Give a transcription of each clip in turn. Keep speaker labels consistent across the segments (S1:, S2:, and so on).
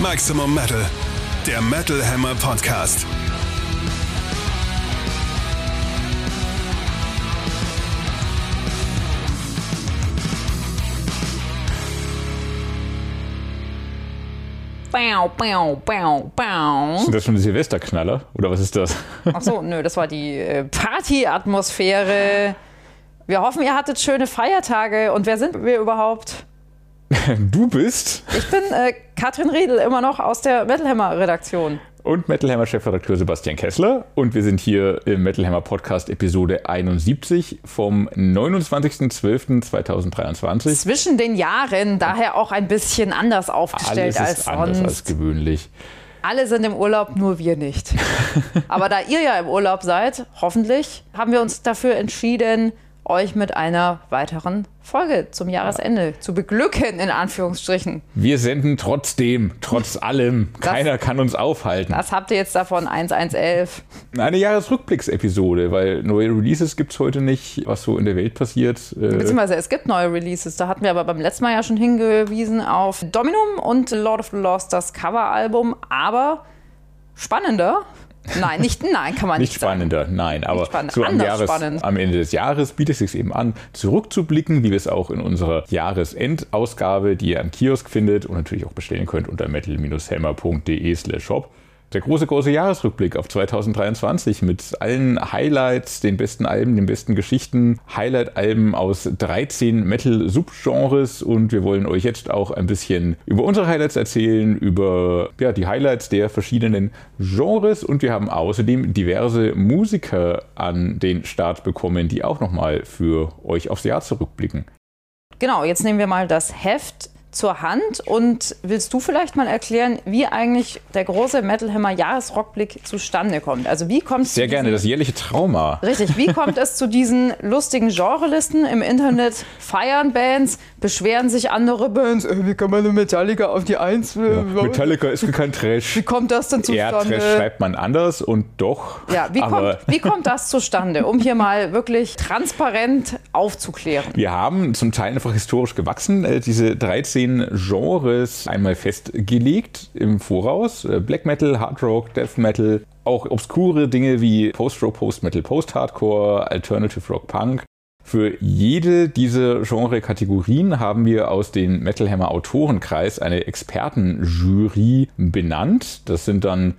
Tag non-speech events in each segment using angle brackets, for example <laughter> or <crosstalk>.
S1: Maximum Metal, der Metal Hammer Podcast.
S2: Bau, bau, bau, bau.
S3: Sind das schon Silvesterknaller? Oder was ist das?
S2: Ach so, nö, das war die äh, Party-Atmosphäre. Wir hoffen, ihr hattet schöne Feiertage. Und wer sind wir überhaupt? <laughs>
S3: Du bist
S2: Ich bin äh, Katrin Riedel, immer noch aus der Metal Hammer Redaktion.
S3: und Metal Hammer Chefredakteur Sebastian Kessler. Und wir sind hier im Metal Hammer Podcast Episode 71 vom 29.12.2023.
S2: Zwischen den Jahren daher auch ein bisschen anders aufgestellt
S3: Alles
S2: als
S3: ist anders
S2: sonst.
S3: als gewöhnlich.
S2: Alle sind im Urlaub, nur wir nicht. <laughs> Aber da ihr ja im Urlaub seid, hoffentlich, haben wir uns dafür entschieden, euch mit einer weiteren Folge zum Jahresende zu beglücken, in Anführungsstrichen.
S3: Wir senden trotzdem, trotz allem. Keiner kann uns aufhalten.
S2: Was habt ihr jetzt davon? 1111.
S3: Eine Jahresrückblicksepisode, weil neue Releases gibt es heute nicht, was so in der Welt passiert. Äh,
S2: Beziehungsweise es gibt neue Releases. Da hatten wir aber beim letzten Mal ja schon hingewiesen auf Dominum und Lord of the Lost, das Coveralbum. Aber spannender. Nein, nicht, nein, kann man nicht,
S3: Nicht spannender, nein, aber so am, Jahres, am Ende des Jahres bietet es sich eben an, zurückzublicken, wie wir es auch in unserer Jahresendausgabe, die ihr am Kiosk findet und natürlich auch bestellen könnt unter metal-hammer.de slash shop. Der große, große Jahresrückblick auf 2023 mit allen Highlights, den besten Alben, den besten Geschichten, Highlight-Alben aus 13 Metal-Subgenres und wir wollen euch jetzt auch ein bisschen über unsere Highlights erzählen, über ja, die Highlights der verschiedenen Genres und wir haben außerdem diverse Musiker an den Start bekommen, die auch nochmal für euch aufs Jahr zurückblicken.
S2: Genau, jetzt nehmen wir mal das Heft zur Hand und willst du vielleicht mal erklären, wie eigentlich der große Metal Hammer Jahresrockblick zustande kommt? Also wie kommt es
S3: Sehr
S2: zu
S3: gerne,
S2: diesen-
S3: das jährliche Trauma.
S2: Richtig, wie kommt es zu diesen lustigen Genrelisten im Internet? Feiern Bands, beschweren sich andere Bands, äh, wie kann man eine Metallica auf die Eins? äh,
S3: Metallica ist kein Trash.
S2: Wie kommt das denn
S3: Ja,
S2: zustande?
S3: Trash schreibt man anders und doch.
S2: Ja, wie kommt, wie kommt das zustande, um hier mal wirklich transparent aufzuklären?
S3: Wir haben zum Teil einfach historisch gewachsen, äh, diese 13 Genres einmal festgelegt im Voraus. Äh, Black Metal, Hard Rock, Death Metal, auch obskure Dinge wie Post-Rock, Post-Metal, Post-Hardcore, Alternative Rock, Punk. Für jede dieser Genre-Kategorien haben wir aus dem Metal Hammer Autorenkreis eine Expertenjury benannt. Das sind dann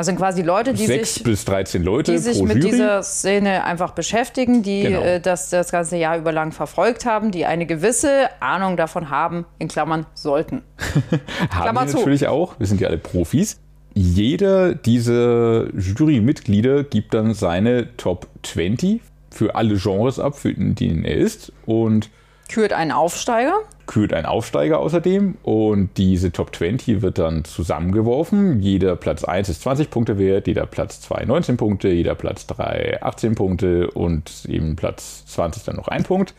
S2: Das sind quasi Leute, die
S3: sechs
S2: sich,
S3: bis 13 Leute
S2: die sich mit
S3: Jury.
S2: dieser Szene einfach beschäftigen, die
S3: Genau.
S2: äh, das das ganze Jahr über lang verfolgt haben, die eine gewisse Ahnung davon haben, in Klammern sollten. <laughs>
S3: haben
S2: Klammer
S3: wir
S2: zu.
S3: natürlich auch. Wir sind ja alle Profis. Jeder dieser Jurymitglieder gibt dann seine Top 20 für alle Genres ab, für denen er ist und
S2: Kürt einen Aufsteiger.
S3: Kürt einen Aufsteiger außerdem und diese Top 20 wird dann zusammengeworfen. Jeder Platz 1 ist 20 Punkte wert, jeder Platz 2 19 Punkte, jeder Platz 3 18 Punkte und eben Platz 20 dann noch ein Punkt.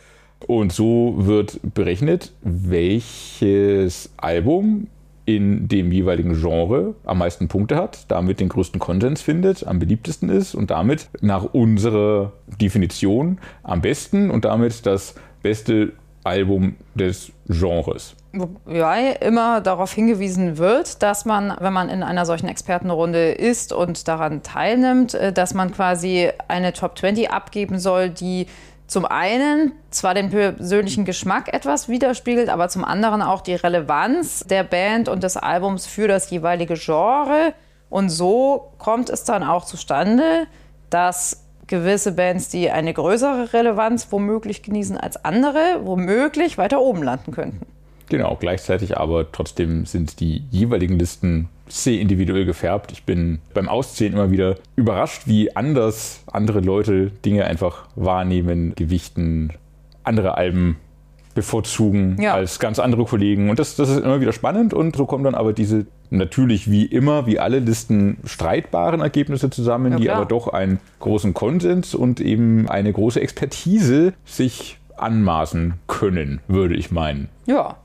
S3: Und so wird berechnet, welches Album in dem jeweiligen Genre am meisten Punkte hat, damit den größten Konsens findet, am beliebtesten ist und damit nach unserer Definition am besten und damit das beste Album des Genres.
S2: Wobei immer darauf hingewiesen wird, dass man, wenn man in einer solchen Expertenrunde ist und daran teilnimmt, äh, dass man quasi eine Top 20 abgeben soll, die zum einen zwar den persönlichen Geschmack etwas widerspiegelt, aber zum anderen auch die Relevanz der Band und des Albums für das jeweilige Genre. Und so kommt es dann auch zustande, dass gewisse Bands, die eine größere Relevanz womöglich genießen als andere, womöglich weiter oben landen könnten.
S3: Genau, gleichzeitig aber trotzdem sind die jeweiligen Listen sehr individuell gefärbt. Ich bin beim Auszählen immer wieder überrascht, wie anders andere Leute Dinge einfach wahrnehmen, gewichten, andere Alben bevorzugen
S2: Ja.
S3: als ganz andere Kollegen. Und das, das ist immer wieder spannend und so kommen dann aber diese natürlich wie immer, wie alle Listen streitbaren Ergebnisse zusammen,
S2: Ja,
S3: die aber doch einen großen Konsens und eben eine große Expertise sich anmaßen können, würde ich meinen.
S2: Ja.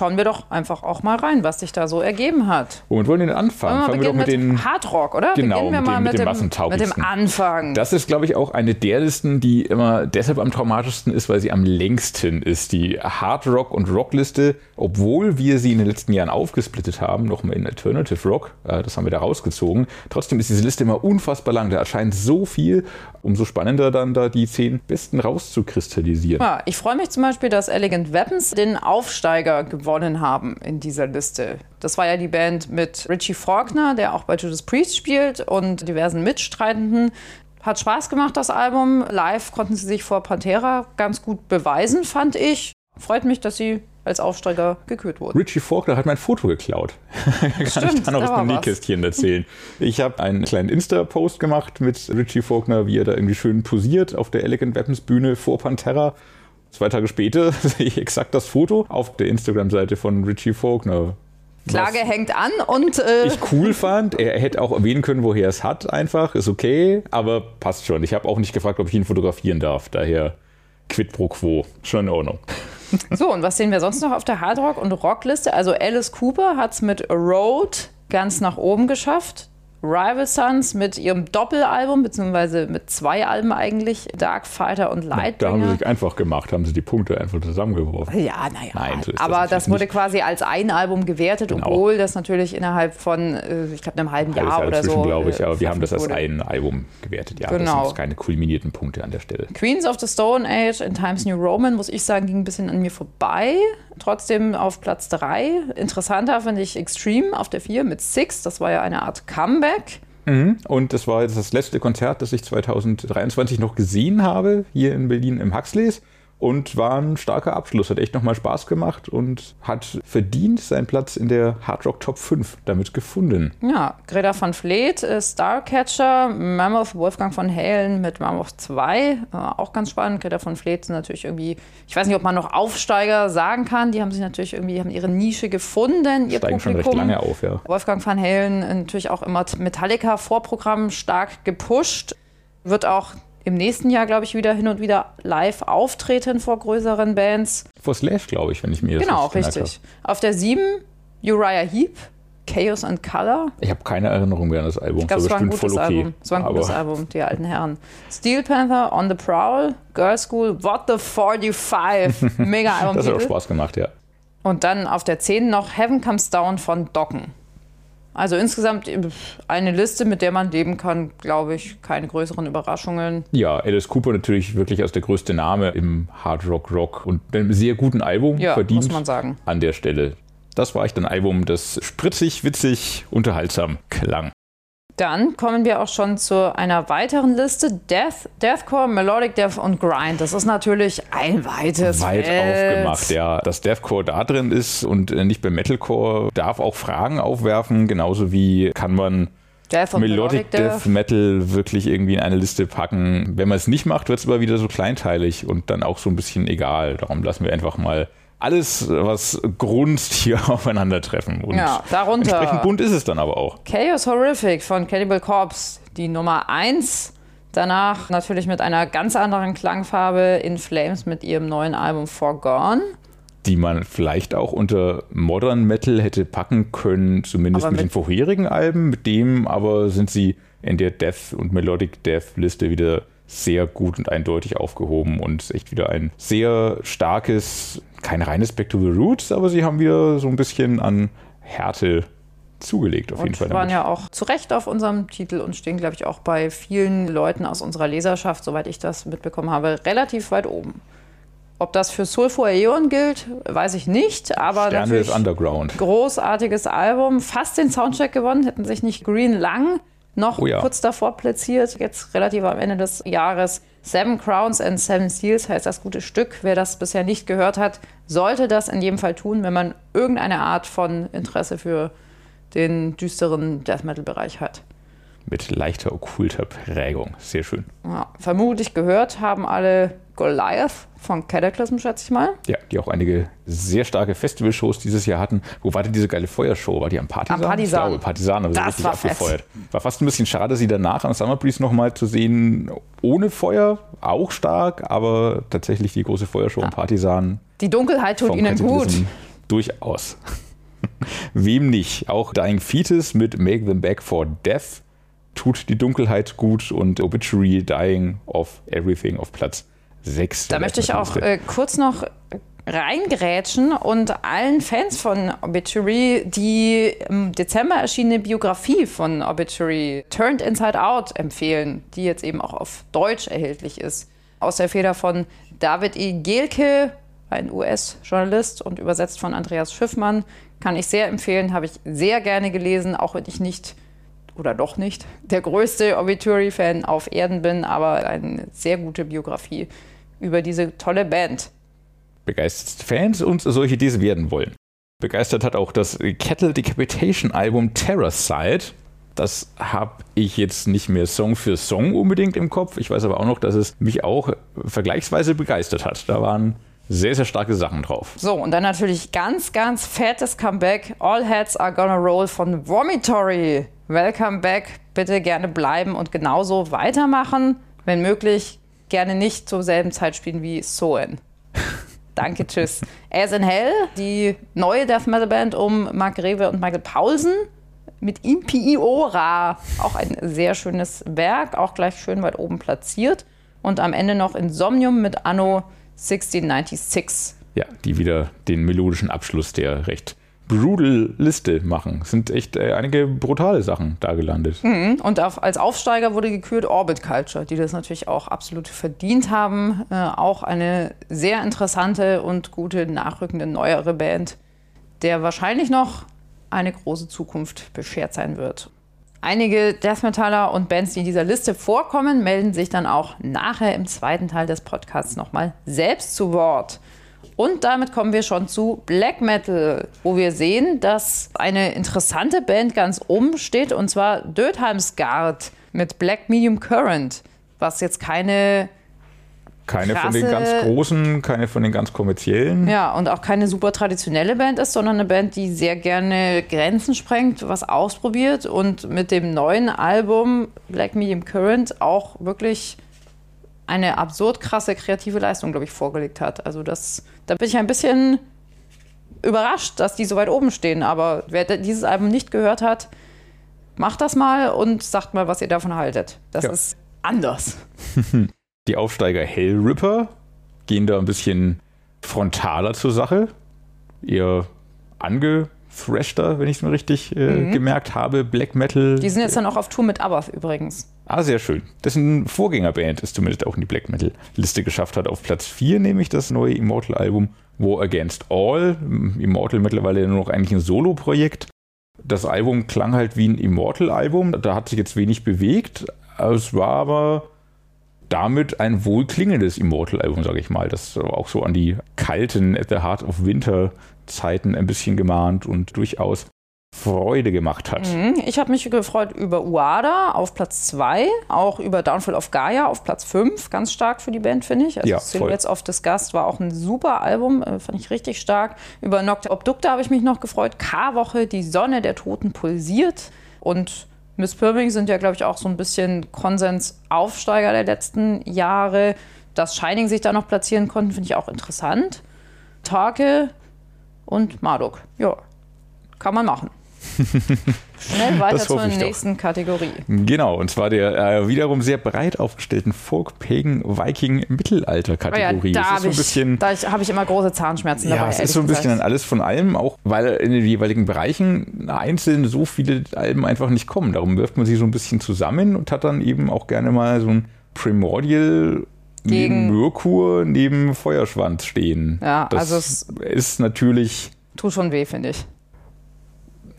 S2: Schauen wir doch einfach auch mal rein, was sich da so ergeben hat.
S3: Womit wollen wir denn anfangen?
S2: Fangen wir doch mit, mit den Hardrock, oder?
S3: Genau,
S2: Beginnen wir
S3: mit,
S2: mal
S3: dem, mit,
S2: mit,
S3: dem,
S2: mit dem Anfang.
S3: Das ist, glaube ich, auch eine der Listen, die immer deshalb am traumatischsten ist, weil sie am längsten ist. Die Hardrock- und Rockliste, obwohl wir sie in den letzten Jahren aufgesplittet haben, nochmal in Alternative Rock, äh, das haben wir da rausgezogen. Trotzdem ist diese Liste immer unfassbar lang. Da erscheint so viel, umso spannender dann da die zehn besten rauszukristallisieren.
S2: Ja, ich freue mich zum Beispiel, dass Elegant Weapons den Aufsteiger gewonnen haben in dieser Liste. Das war ja die Band mit Richie Faulkner, der auch bei Judas Priest spielt und diversen Mitstreitenden. Hat Spaß gemacht, das Album. Live konnten sie sich vor Pantera ganz gut beweisen, fand ich. Freut mich, dass sie als Aufsteiger gekürt wurden.
S3: Richie Faulkner hat mein Foto geklaut. <laughs> Kann
S2: Stimmt,
S3: ich dann aus dem. Nähkästchen erzählen. Ich habe einen kleinen Insta-Post gemacht mit Richie Faulkner, wie er da irgendwie schön posiert auf der Elegant Weapons Bühne vor Pantera. Zwei Tage später <laughs> sehe ich exakt das Foto auf der Instagram-Seite von Richie Faulkner.
S2: Klage hängt an und äh,
S3: ich cool fand. Er hätte auch erwähnen können, woher er es hat, einfach. Ist okay, aber passt schon. Ich habe auch nicht gefragt, ob ich ihn fotografieren darf. Daher quid pro quo. Schon in Ordnung. <laughs>
S2: So, und was sehen wir sonst noch auf der Hardrock- und Rockliste? Also Alice Cooper hat es mit Road ganz nach oben geschafft. Rival Sons mit ihrem Doppelalbum, beziehungsweise mit zwei Alben eigentlich, Dark Fighter und
S3: Da haben sie
S2: Lightbringer.
S3: sich einfach gemacht, haben sie die Punkte einfach zusammengeworfen.
S2: Ja, naja.
S3: Nein, so das
S2: aber
S3: natürlich
S2: das wurde
S3: nicht.
S2: quasi als ein Album gewertet,
S3: Genau.
S2: obwohl das natürlich innerhalb von, äh, ich glaube, einem halben Jahr
S3: Jahr
S2: oder so.
S3: glaube ich,
S2: äh,
S3: aber wir haben das als
S2: wurde.
S3: ein Album gewertet. Ja,
S2: Genau.
S3: das sind jetzt keine kulminierten Punkte an der Stelle.
S2: Queens of the Stone Age in Times New Roman, muss ich sagen, ging ein bisschen an mir vorbei. Trotzdem auf Platz 3. Interessanter finde ich Extreme auf der 4 mit Six. Das war ja eine Art Comeback.
S3: Und das war jetzt das letzte Konzert, das ich 2023 noch gesehen habe, hier in Berlin im Huxleys. Und war ein starker Abschluss, hat echt nochmal Spaß gemacht und hat verdient seinen Platz in der Hard Rock Top 5 damit gefunden.
S2: Ja, Greta van Vleet, Starcatcher, Mammoth, Wolfgang von Halen mit Mammoth 2, äh, auch ganz spannend. Greta van Vleet sind natürlich irgendwie, ich weiß nicht, ob man noch Aufsteiger sagen kann, die haben sich natürlich irgendwie, haben ihre Nische gefunden, ihr
S3: Steigen schon
S2: Publikum.
S3: recht lange auf, ja.
S2: Wolfgang van Halen natürlich auch immer Metallica-Vorprogramm stark gepusht. Wird auch im nächsten Jahr, glaube ich, wieder hin und wieder live auftreten vor größeren Bands.
S3: Vor Slash, glaube ich, wenn ich mir das
S2: Genau,
S3: richtig
S2: richtig. Auf der 7 Uriah Heep, Chaos and Color.
S3: habe. Ich habe keine Erinnerung mehr an das Album.
S2: Ich glaube, es war ein gutes
S3: okay.
S2: Album. Es war ein gutes Album, die alten Herren. Steel Panther, On the Prowl, Girl School, What the 45. <laughs> Mega Album.
S3: Das hat auch Spaß gemacht, ja.
S2: Und dann auf der 10 noch Heaven Comes Down von Docken. Also insgesamt eine Liste, mit der man leben kann, glaube ich. Keine größeren Überraschungen.
S3: Ja, Alice Cooper natürlich wirklich als der größte Name im Hard Rock Rock und einem sehr guten Album
S2: Ja,
S3: verdient.
S2: muss man sagen.
S3: An der Stelle. Das war echt ein Album, das spritzig, witzig, unterhaltsam klang.
S2: Dann kommen wir auch schon zu einer weiteren Liste. Death, Deathcore, Melodic Death und Grind. Das ist natürlich ein weites
S3: Weit
S2: Feld.
S3: aufgemacht, ja. Dass Deathcore da drin ist und äh, nicht bei Metalcore, darf auch Fragen aufwerfen. Genauso wie kann man
S2: Death und
S3: Melodic Death Metal wirklich irgendwie in eine Liste packen. Wenn man es nicht macht, wird es aber wieder so kleinteilig und dann auch so ein bisschen egal. Darum lassen wir einfach mal alles, was grunzt, hier <laughs> aufeinandertreffen. Und
S2: Ja, darunter-
S3: Entsprechend bunt ist es dann aber auch.
S2: Chaos Horrific von Cannibal Corpse, die Nummer 1. Danach natürlich mit einer ganz anderen Klangfarbe In Flames mit ihrem neuen Album Forgone.
S3: Die man vielleicht auch unter Modern Metal hätte packen können, zumindest
S2: Aber
S3: mit, den
S2: mit-
S3: vorherigen Alben. Mit dem aber sind sie in der Death- und Melodic Death-Liste wieder sehr gut und eindeutig aufgehoben und echt wieder ein sehr starkes, kein reines Back to the Roots, aber sie haben wieder so ein bisschen an Härte zugelegt auf jeden
S2: Und
S3: Fall.
S2: waren
S3: damit.
S2: ja auch zu Recht auf unserem Titel und stehen, glaube ich, auch bei vielen Leuten aus unserer Leserschaft, soweit ich das mitbekommen habe, relativ weit oben. Ob das für Sulfur Aeon gilt, weiß ich nicht, aber
S3: Sterne
S2: natürlich
S3: Underground.
S2: großartiges Album, fast den Soundcheck gewonnen, hätten sich nicht Green Lang noch
S3: Oh ja.
S2: kurz davor platziert, jetzt relativ am Ende des Jahres. Seven Crowns and Seven Seals heißt das gute Stück. Wer das bisher nicht gehört hat, sollte das in jedem Fall tun, wenn man irgendeine Art von Interesse für den düsteren Death Metal-Bereich hat.
S3: Mit leichter okkulter Prägung. Sehr schön.
S2: Ja, vermutlich gehört haben alle Goliath von Cataclysm, schätze ich mal.
S3: Ja, die auch einige sehr starke Festivalshows dieses Jahr hatten. Wo war denn diese geile Feuershow? War die am Partisan?
S2: Am Partisan.
S3: Ich glaube, Partisan sie
S2: Das
S3: richtig
S2: war fett.
S3: abgefeuert. War fast ein bisschen schade, sie danach am Summer Breeze nochmal zu sehen. Ohne Feuer, auch stark, aber tatsächlich die große Feuershow am Partisan.
S2: Die Dunkelheit tut ihnen gut.
S3: Durchaus. <laughs> Wem nicht? Auch Dying Fetus mit Make Them Back for Death tut die Dunkelheit gut und Obituary Dying of Everything auf Platz 6.
S2: Da möchte ich auch äh, kurz noch reingrätschen und allen Fans von Obituary die im Dezember erschienene Biografie von Obituary Turned Inside Out empfehlen, die jetzt eben auch auf Deutsch erhältlich ist. Aus der Feder von David E. Gelke, ein US-Journalist und übersetzt von Andreas Schiffmann. Kann ich sehr empfehlen, habe ich sehr gerne gelesen, auch wenn ich nicht oder doch nicht der größte Obituary-Fan auf Erden bin, aber eine sehr gute Biografie über diese tolle Band.
S3: Begeisterte Fans und solche, die es werden wollen. Begeistert hat auch das Kettle Decapitation Album Terror Side. Das habe ich jetzt nicht mehr Song für Song unbedingt im Kopf. Ich weiß aber auch noch, dass es mich auch vergleichsweise begeistert hat. Da waren sehr, sehr starke Sachen drauf.
S2: So, und dann natürlich ganz, ganz fettes Comeback. All Heads Are Gonna Roll von Vomitory. Welcome back. Bitte gerne bleiben und genauso weitermachen. Wenn möglich, gerne nicht zur selben Zeit spielen wie Soen. Danke, tschüss. <laughs> As in Hell, die neue Death Metal Band um Mark Rewe und Michael Paulsen mit Impiora. Auch ein sehr schönes Werk, auch gleich schön weit oben platziert. Und am Ende noch Insomnium mit Anno 1696.
S3: Ja, die wieder den melodischen Abschluss der recht brutal Liste machen. Es sind echt äh, einige brutale Sachen da gelandet.
S2: Mhm. Und auf, als Aufsteiger wurde gekürt Orbit Culture, die das natürlich auch absolut verdient haben. Äh, auch eine sehr interessante und gute, nachrückende, neuere Band, der wahrscheinlich noch eine große Zukunft beschert sein wird. Einige Death Metaller und Bands, die in dieser Liste vorkommen, melden sich dann auch nachher im zweiten Teil des Podcasts nochmal selbst zu Wort. Und damit kommen wir schon zu Black Metal, wo wir sehen, dass eine interessante Band ganz oben steht, und zwar Dödheimsgard mit Black Medium Current, was jetzt keine
S3: keine krasse, von den ganz großen, keine von den ganz kommerziellen.
S2: Ja, und auch keine super traditionelle Band ist, sondern eine Band, die sehr gerne Grenzen sprengt, was ausprobiert und mit dem neuen Album Black Medium Current auch wirklich eine absurd krasse kreative Leistung, glaube ich, vorgelegt hat. Also das, da bin ich ein bisschen überrascht, dass die so weit oben stehen. Aber wer dieses Album nicht gehört hat, macht das mal und sagt mal, was ihr davon haltet. Das ja. ist anders. <laughs>
S3: Die Aufsteiger Hellripper gehen da ein bisschen frontaler zur Sache. Eher angethrashter, wenn ich es mir richtig äh, mhm. gemerkt habe. Black Metal.
S2: Die sind jetzt dann auch auf Tour mit Abath übrigens.
S3: Ah, sehr schön. Dessen Vorgängerband ist zumindest auch in die Black Metal-Liste geschafft hat. Auf Platz 4 nämlich das neue Immortal-Album War Against All. Immortal mittlerweile nur noch eigentlich ein Solo-Projekt. Das Album klang halt wie ein Immortal-Album. Da hat sich jetzt wenig bewegt. Es war aber damit ein wohlklingendes Immortal-Album, sage ich mal, das auch so an die kalten At the Heart of Winter Zeiten ein bisschen gemahnt und durchaus Freude gemacht hat.
S2: Mhm. Ich habe mich gefreut über Uada auf Platz 2, auch über Downfall of Gaia auf Platz 5, ganz stark für die Band, finde ich. Also ja, Silhouettes of Disgust war auch ein super Album, äh, fand ich richtig stark. Über Nocta Obducta habe ich mich noch gefreut. K-Woche, die Sonne der Toten pulsiert und Miss Pirming sind ja, glaube ich, auch so ein bisschen Konsensaufsteiger der letzten Jahre. Dass Shining sich da noch platzieren konnten, finde ich auch interessant. Tage und Marduk. Ja, kann man machen. Schnell <laughs> weiter zur nächsten doch. Kategorie.
S3: Genau, und zwar der äh, wiederum sehr breit aufgestellten Folk, Pagan, Viking, Mittelalter-Kategorie.
S2: Ja, da habe ich, hab ich immer große Zahnschmerzen
S3: ja,
S2: dabei.
S3: Es ist so ein bisschen gesagt. alles von allem, auch weil in den jeweiligen Bereichen einzeln so viele Alben einfach nicht kommen. Darum wirft man sie so ein bisschen zusammen und hat dann eben auch gerne mal so ein Primordial neben Merkur, neben Feuerschwanz stehen.
S2: Ja,
S3: das
S2: also es
S3: ist natürlich.
S2: Tut schon weh, finde ich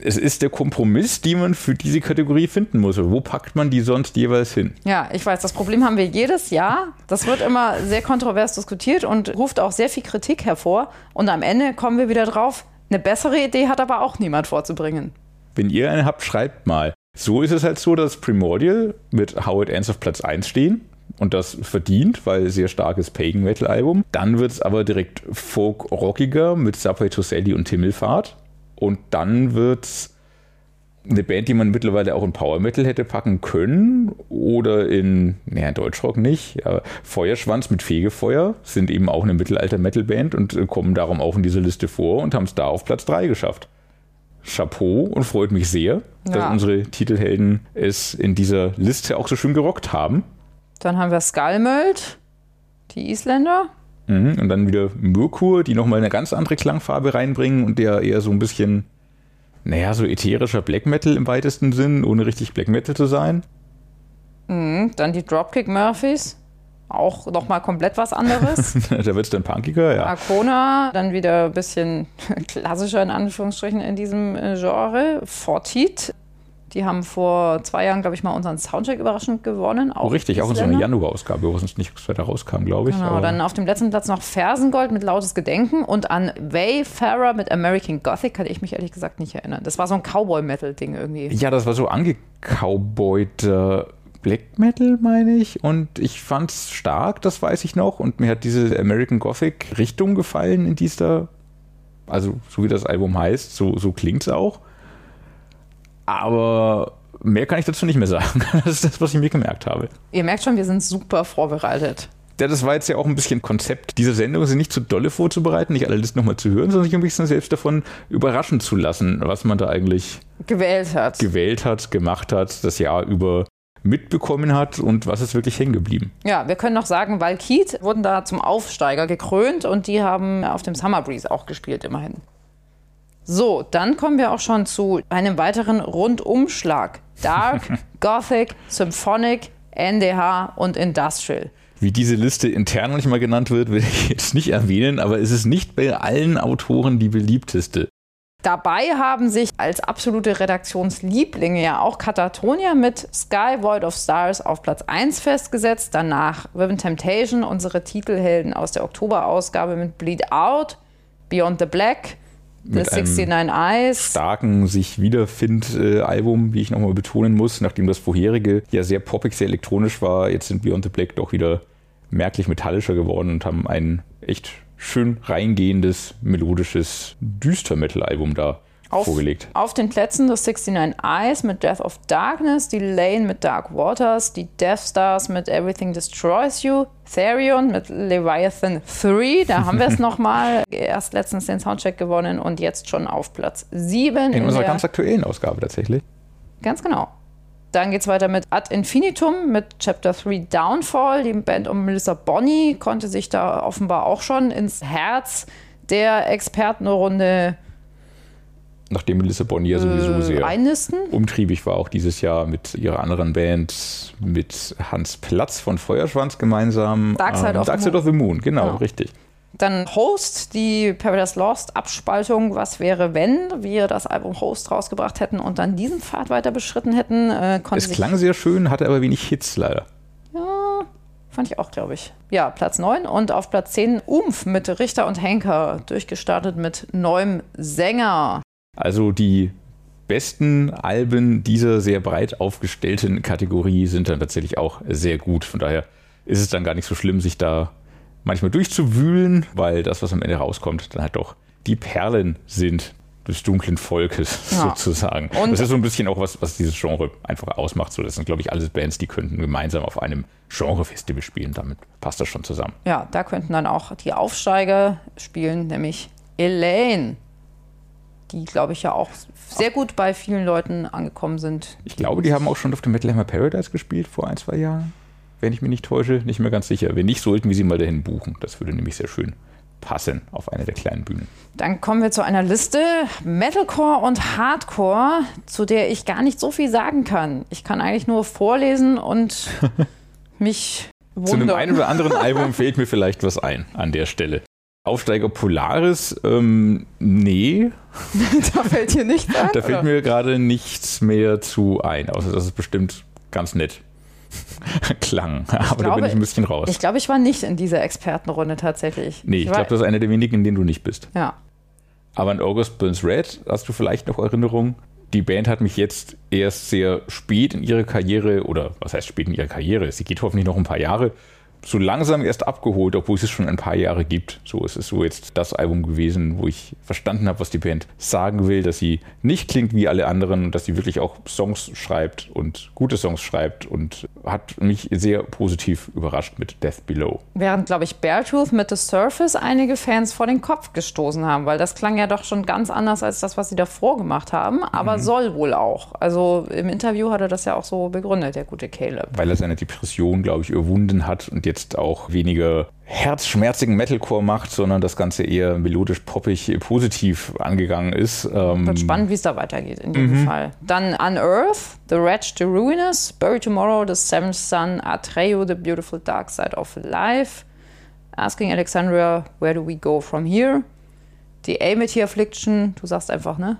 S3: es ist der Kompromiss, den man für diese Kategorie finden muss. Wo packt man die sonst jeweils hin?
S2: Ja, ich weiß, das Problem haben wir jedes Jahr. Das wird immer sehr kontrovers diskutiert und ruft auch sehr viel Kritik hervor. Und am Ende kommen wir wieder drauf, eine bessere Idee hat aber auch niemand vorzubringen.
S3: Wenn ihr eine habt, schreibt mal. So ist es halt so, dass Primordial mit How It Ends auf Platz 1 stehen. Und das verdient, weil sehr starkes Pagan Metal Album. Dann wird es aber direkt folk rockiger mit Subway to Sally und Himmelfahrt. Und dann wird es eine Band, die man mittlerweile auch in Power Metal hätte packen können oder in, naja, Deutschrock nicht, aber Feuerschwanz mit Fegefeuer sind eben auch eine Mittelalter-Metal-Band und äh, kommen darum auch in dieser Liste vor und haben es da auf Platz 3 geschafft. Chapeau und freut mich sehr, ja. dass unsere Titelhelden es in dieser Liste auch so schön gerockt haben.
S2: Dann haben wir Skalmöld, die Isländer.
S3: Mhm, und dann wieder Murkur, die nochmal eine ganz andere Klangfarbe reinbringen und der eher so ein bisschen naja, so ätherischer Black Metal im weitesten Sinn, ohne richtig Black Metal zu sein.
S2: Mhm, dann die Dropkick Murphys. Auch nochmal komplett was anderes. <laughs>
S3: da wird es dann punkiger, ja.
S2: Arcona, dann wieder ein bisschen <laughs> klassischer in Anführungsstrichen in diesem äh, Genre. Fortit, die haben vor zwei Jahren, glaube ich, mal unseren Soundcheck überraschend gewonnen.
S3: Auch oh, richtig, auch in so einer Januar-Ausgabe, wo es nicht weiter rauskam, glaube ich.
S2: Genau, aber dann auf dem letzten Platz noch Fersengold mit Lautes Gedenken und an Wayfarer mit American Gothic kann ich mich ehrlich gesagt nicht erinnern. Das war so ein Cowboy-Metal-Ding irgendwie.
S3: Ja, das war so angecowboyter Black Metal, meine ich. Und ich fand es stark, das weiß ich noch. Und mir hat diese American Gothic-Richtung gefallen, in dieser, also so wie das Album heißt, so, so klingt es auch. Aber mehr kann ich dazu nicht mehr sagen. <laughs> Das ist das, was ich mir gemerkt habe.
S2: Ihr merkt schon, wir sind super vorbereitet.
S3: Ja, das war jetzt ja auch ein bisschen Konzept dieser Sendung, sie nicht zu dolle vorzubereiten, nicht alle Listen nochmal zu hören, sondern sich ein bisschen selbst davon überraschen zu lassen, was man da eigentlich
S2: gewählt hat.
S3: Gewählt hat, gemacht hat, das Jahr über mitbekommen hat und was ist wirklich hängen geblieben.
S2: Ja, wir können noch sagen, Valkid wurden da zum Aufsteiger gekrönt und die haben auf dem Summer Breeze auch gespielt, immerhin. So, dann kommen wir auch schon zu einem weiteren Rundumschlag. Dark, <laughs> Gothic, Symphonic, NDH und Industrial.
S3: Wie diese Liste intern manchmal genannt wird, will ich jetzt nicht erwähnen, aber es ist nicht bei allen Autoren die beliebteste.
S2: Dabei haben sich als absolute Redaktionslieblinge ja auch Katatonia mit Sky Void of Stars auf Platz 1 festgesetzt. Danach Riven Temptation, unsere Titelhelden aus der Oktoberausgabe mit Bleed Out, Beyond the Black,
S3: mit 69 Eyes. starken sich wiederfind-Album, wie ich nochmal betonen muss, nachdem das vorherige ja sehr poppig, sehr elektronisch war. Jetzt sind Beyond the Black doch wieder merklich metallischer geworden und haben ein echt schön reingehendes, melodisches Düster-Metal-Album da
S2: auf,
S3: vorgelegt.
S2: Auf den Plätzen das 69 Eyes mit Death of Darkness, die Lane mit Dark Waters, die Death Stars mit Everything Destroys You, Therion mit Leviathan 3, da haben wir es <laughs> nochmal, erst letztens den Soundcheck gewonnen und jetzt schon auf Platz 7.
S3: In, in unserer ganz aktuellen Ausgabe tatsächlich.
S2: Ganz genau. Dann geht es weiter mit Ad Infinitum mit Chapter 3 Downfall. Die Band um Melissa Bonny konnte sich da offenbar auch schon ins Herz der Expertenrunde
S3: nachdem Melissa Bonny ja sowieso äh, sehr
S2: einnisten?
S3: umtriebig war, auch dieses Jahr mit ihrer anderen Band, mit Hans Platz von Feuerschwanz gemeinsam.
S2: Dark Side, ähm, of, Dark Side of, the Moon,
S3: genau, ja. richtig.
S2: Dann Host, die Paradise Lost Abspaltung, was wäre, wenn wir das Album Host rausgebracht hätten und dann diesen Pfad weiter beschritten hätten. Äh,
S3: es klang sehr schön, hatte aber wenig Hits leider.
S2: Ja, fand ich auch, glaube ich. Ja, Platz 9 und auf Platz 10 Umf mit Richter und Henker, durchgestartet mit neuem Sänger.
S3: Also die besten Alben dieser sehr breit aufgestellten Kategorie sind dann tatsächlich auch sehr gut. Von daher ist es dann gar nicht so schlimm, sich da manchmal durchzuwühlen, weil das, was am Ende rauskommt, dann halt doch die Perlen sind des dunklen Volkes <laughs> ja. sozusagen. Und das ist so ein bisschen auch was, was dieses Genre einfach ausmacht. So, das sind, glaube ich, alles Bands, die könnten gemeinsam auf einem Genrefestival spielen. Damit passt das schon zusammen.
S2: Ja, da könnten dann auch die Aufsteiger spielen, nämlich Elaine die, glaube ich, ja auch sehr gut bei vielen Leuten angekommen sind.
S3: Ich glaube, die haben auch schon auf dem Metal Hammer Paradise gespielt vor ein, zwei Jahren. Wenn ich mich nicht täusche, nicht mehr ganz sicher. Wenn nicht, sollten wir sie mal dahin buchen. Das würde nämlich sehr schön passen auf eine der kleinen Bühnen.
S2: Dann kommen wir zu einer Liste Metalcore und Hardcore, zu der ich gar nicht so viel sagen kann. Ich kann eigentlich nur vorlesen und <laughs> mich wundern.
S3: Zu einem einen oder <laughs> anderen Album fehlt mir vielleicht was ein an der Stelle. Aufsteiger Polaris, ähm, nee. <laughs>
S2: da fällt dir nichts ein?
S3: Da fällt oder? mir gerade nichts mehr zu ein, außer dass es bestimmt ganz nett <laughs> klang. Aber glaube, da bin ich ein bisschen raus.
S2: Ich glaube, ich war nicht in dieser Expertenrunde tatsächlich.
S3: Nee, ich, ich glaube, das ist einer der wenigen, in denen du nicht bist.
S2: Ja.
S3: Aber in August Burns Red hast du vielleicht noch Erinnerungen? Die Band hat mich jetzt erst sehr spät in ihrer Karriere, oder was heißt spät in ihrer Karriere? Sie geht hoffentlich noch ein paar Jahre so langsam erst abgeholt, obwohl es es schon ein paar Jahre gibt. So ist es so jetzt das Album gewesen, wo ich verstanden habe, was die Band sagen will, dass sie nicht klingt wie alle anderen und dass sie wirklich auch Songs schreibt und gute Songs schreibt und hat mich sehr positiv überrascht mit Death Below.
S2: Während, glaube ich, Beartooth mit The Surface einige Fans vor den Kopf gestoßen haben, weil das klang ja doch schon ganz anders als das, was sie davor gemacht haben, aber mhm. soll wohl auch. Also im Interview hat er das ja auch so begründet, der gute Caleb.
S3: Weil er seine Depression, glaube ich, überwunden hat und jetzt auch weniger herzschmerzigen Metalcore macht, sondern das Ganze eher melodisch poppig positiv angegangen ist.
S2: Ähm Wird spannend, wie es da weitergeht in jedem mhm. Fall. Dann Unearth, The Wretch, The Ruinous, Bury Tomorrow, The Seventh Son, Atreyu, The Beautiful Dark Side of Life, Asking Alexandria, Where Do We Go From Here, The Amity Affliction, du sagst einfach, ne?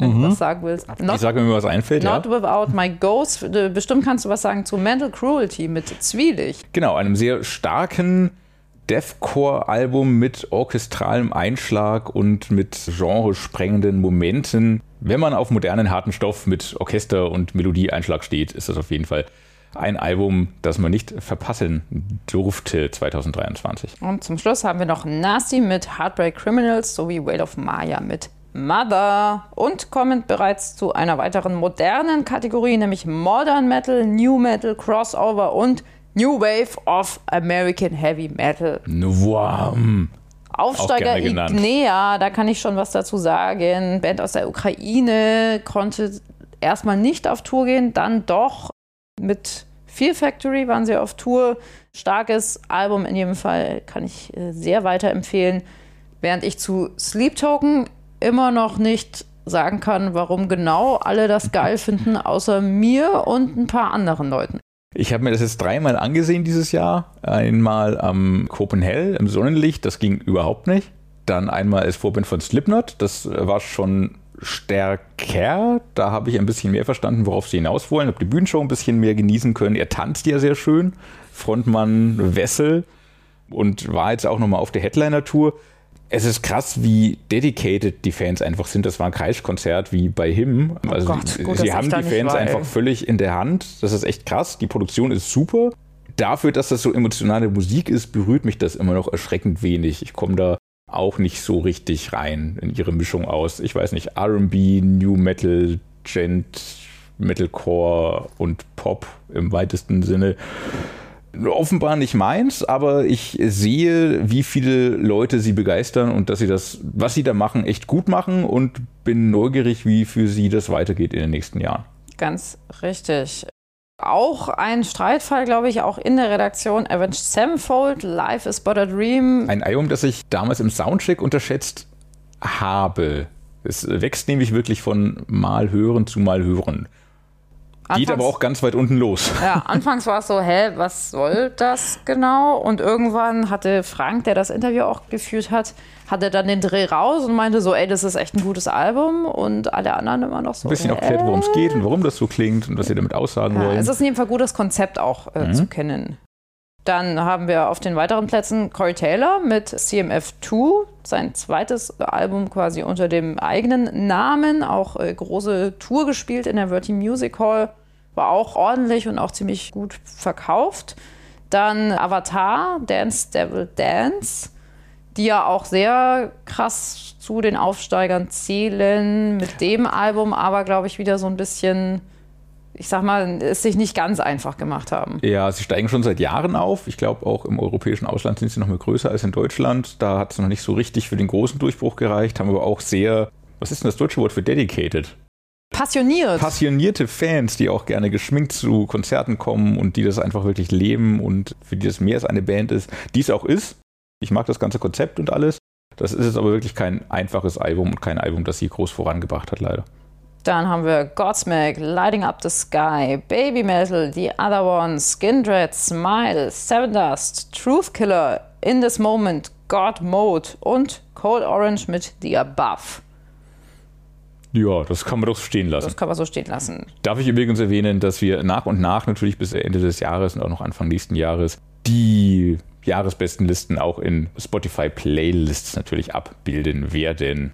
S2: Wenn mhm. du was sagen willst.
S3: Not, ich sage mir, was einfällt.
S2: Not ja. Without My Ghost. Bestimmt kannst du was sagen zu Mental Cruelty mit Zwielicht.
S3: Genau, einem sehr starken Deathcore-Album mit orchestralem Einschlag und mit genresprengenden Momenten. Wenn man auf modernen harten Stoff mit Orchester und Melodieeinschlag steht, ist das auf jeden Fall ein Album, das man nicht verpassen durfte 2023.
S2: Und zum Schluss haben wir noch Nasty mit Heartbreak Criminals sowie Whale of Maya mit Mother und kommen bereits zu einer weiteren modernen Kategorie, nämlich Modern Metal, New Metal, Crossover und New Wave of American Heavy Metal.
S3: Wow.
S2: Aufsteiger Ignea, da kann ich schon was dazu sagen. Band aus der Ukraine konnte erstmal nicht auf Tour gehen, dann doch mit Fear Factory waren sie auf Tour. Starkes Album in jedem Fall, kann ich äh, sehr weiterempfehlen. Während ich zu Sleep Token immer noch nicht sagen kann, warum genau alle das geil <laughs> finden, außer mir und ein paar anderen Leuten.
S3: Ich habe mir das jetzt dreimal angesehen dieses Jahr. Einmal am Copenhagen im Sonnenlicht, das ging überhaupt nicht. Dann einmal als Vorbild von Slipknot, das war schon stärker. Da habe ich ein bisschen mehr verstanden, worauf sie hinaus wollen. Habe die Bühnenshow ein bisschen mehr genießen können. Er tanzt ja sehr schön. Frontmann Wessel und war jetzt auch nochmal auf der Headliner-Tour es ist krass, wie dedicated die Fans einfach sind. Das war ein Kreischkonzert wie bei Him.
S2: Oh also Gott, gut,
S3: sie haben die Fans war, einfach völlig in der Hand. Das ist echt krass. Die Produktion ist super. Dafür, dass das so emotionale Musik ist, berührt mich das immer noch erschreckend wenig. Ich komme da auch nicht so richtig rein in ihre Mischung aus. Ich weiß nicht, RB, New Metal, Gent, Metalcore und Pop im weitesten Sinne offenbar nicht meins, aber ich sehe, wie viele Leute sie begeistern und dass sie das, was sie da machen, echt gut machen und bin neugierig, wie für sie das weitergeht in den nächsten Jahren.
S2: Ganz richtig. Auch ein Streitfall, glaube ich, auch in der Redaktion Avenged Sevenfold, Life is but a Dream.
S3: Ein Album, das ich damals im Soundcheck unterschätzt habe. Es wächst nämlich wirklich von mal hören zu mal hören. Anfangs, Geht aber auch ganz weit unten los.
S2: Ja, <laughs> anfangs war es so, hä, was soll das genau? Und irgendwann hatte Frank, der das Interview auch geführt hat, hatte dann den Dreh raus und meinte so, ey, das ist echt ein gutes Album und alle anderen immer noch so.
S3: Ein bisschen erklärt, worum es geht und warum das so klingt und was sie damit aussagen ja, wollen.
S2: Es ist in jedem Fall gut, das Konzept auch äh, mhm. zu kennen. Dann haben wir auf den weiteren Plätzen Corey Taylor mit CMF2, sein zweites Album quasi unter dem eigenen Namen, auch äh, große Tour gespielt in der Verti Music Hall war auch ordentlich und auch ziemlich gut verkauft. Dann Avatar, Dance Devil Dance, die ja auch sehr krass zu den Aufsteigern zählen. Mit dem Album aber, glaube ich, wieder so ein bisschen, ich sag mal, es sich nicht ganz einfach gemacht haben.
S3: Ja, sie steigen schon seit Jahren auf. Ich glaube, auch im europäischen Ausland sind sie noch mal größer als in Deutschland. Da hat es noch nicht so richtig für den großen Durchbruch gereicht, haben aber auch sehr, was ist denn das deutsche Wort für dedicated?
S2: Passioniert.
S3: Passionierte Fans, die auch gerne geschminkt zu Konzerten kommen und die das einfach wirklich leben und für die das mehr als eine Band ist, die es auch ist. Ich mag das ganze Konzept und alles. Das ist jetzt aber wirklich kein einfaches Album und kein Album, das sie groß vorangebracht hat, leider.
S2: Dann haben wir Godsmack, Lighting Up the Sky, Baby Metal, The Other One, Skin Dread, Smile, Seven Dust, Truth Killer, In This Moment, God Mode und Cold Orange mit The Above.
S3: Ja, das kann man doch stehen lassen.
S2: Das kann man so stehen lassen.
S3: Darf ich übrigens erwähnen, dass wir nach und nach natürlich bis Ende des Jahres und auch noch Anfang nächsten Jahres die Jahresbestenlisten auch in Spotify Playlists natürlich abbilden werden.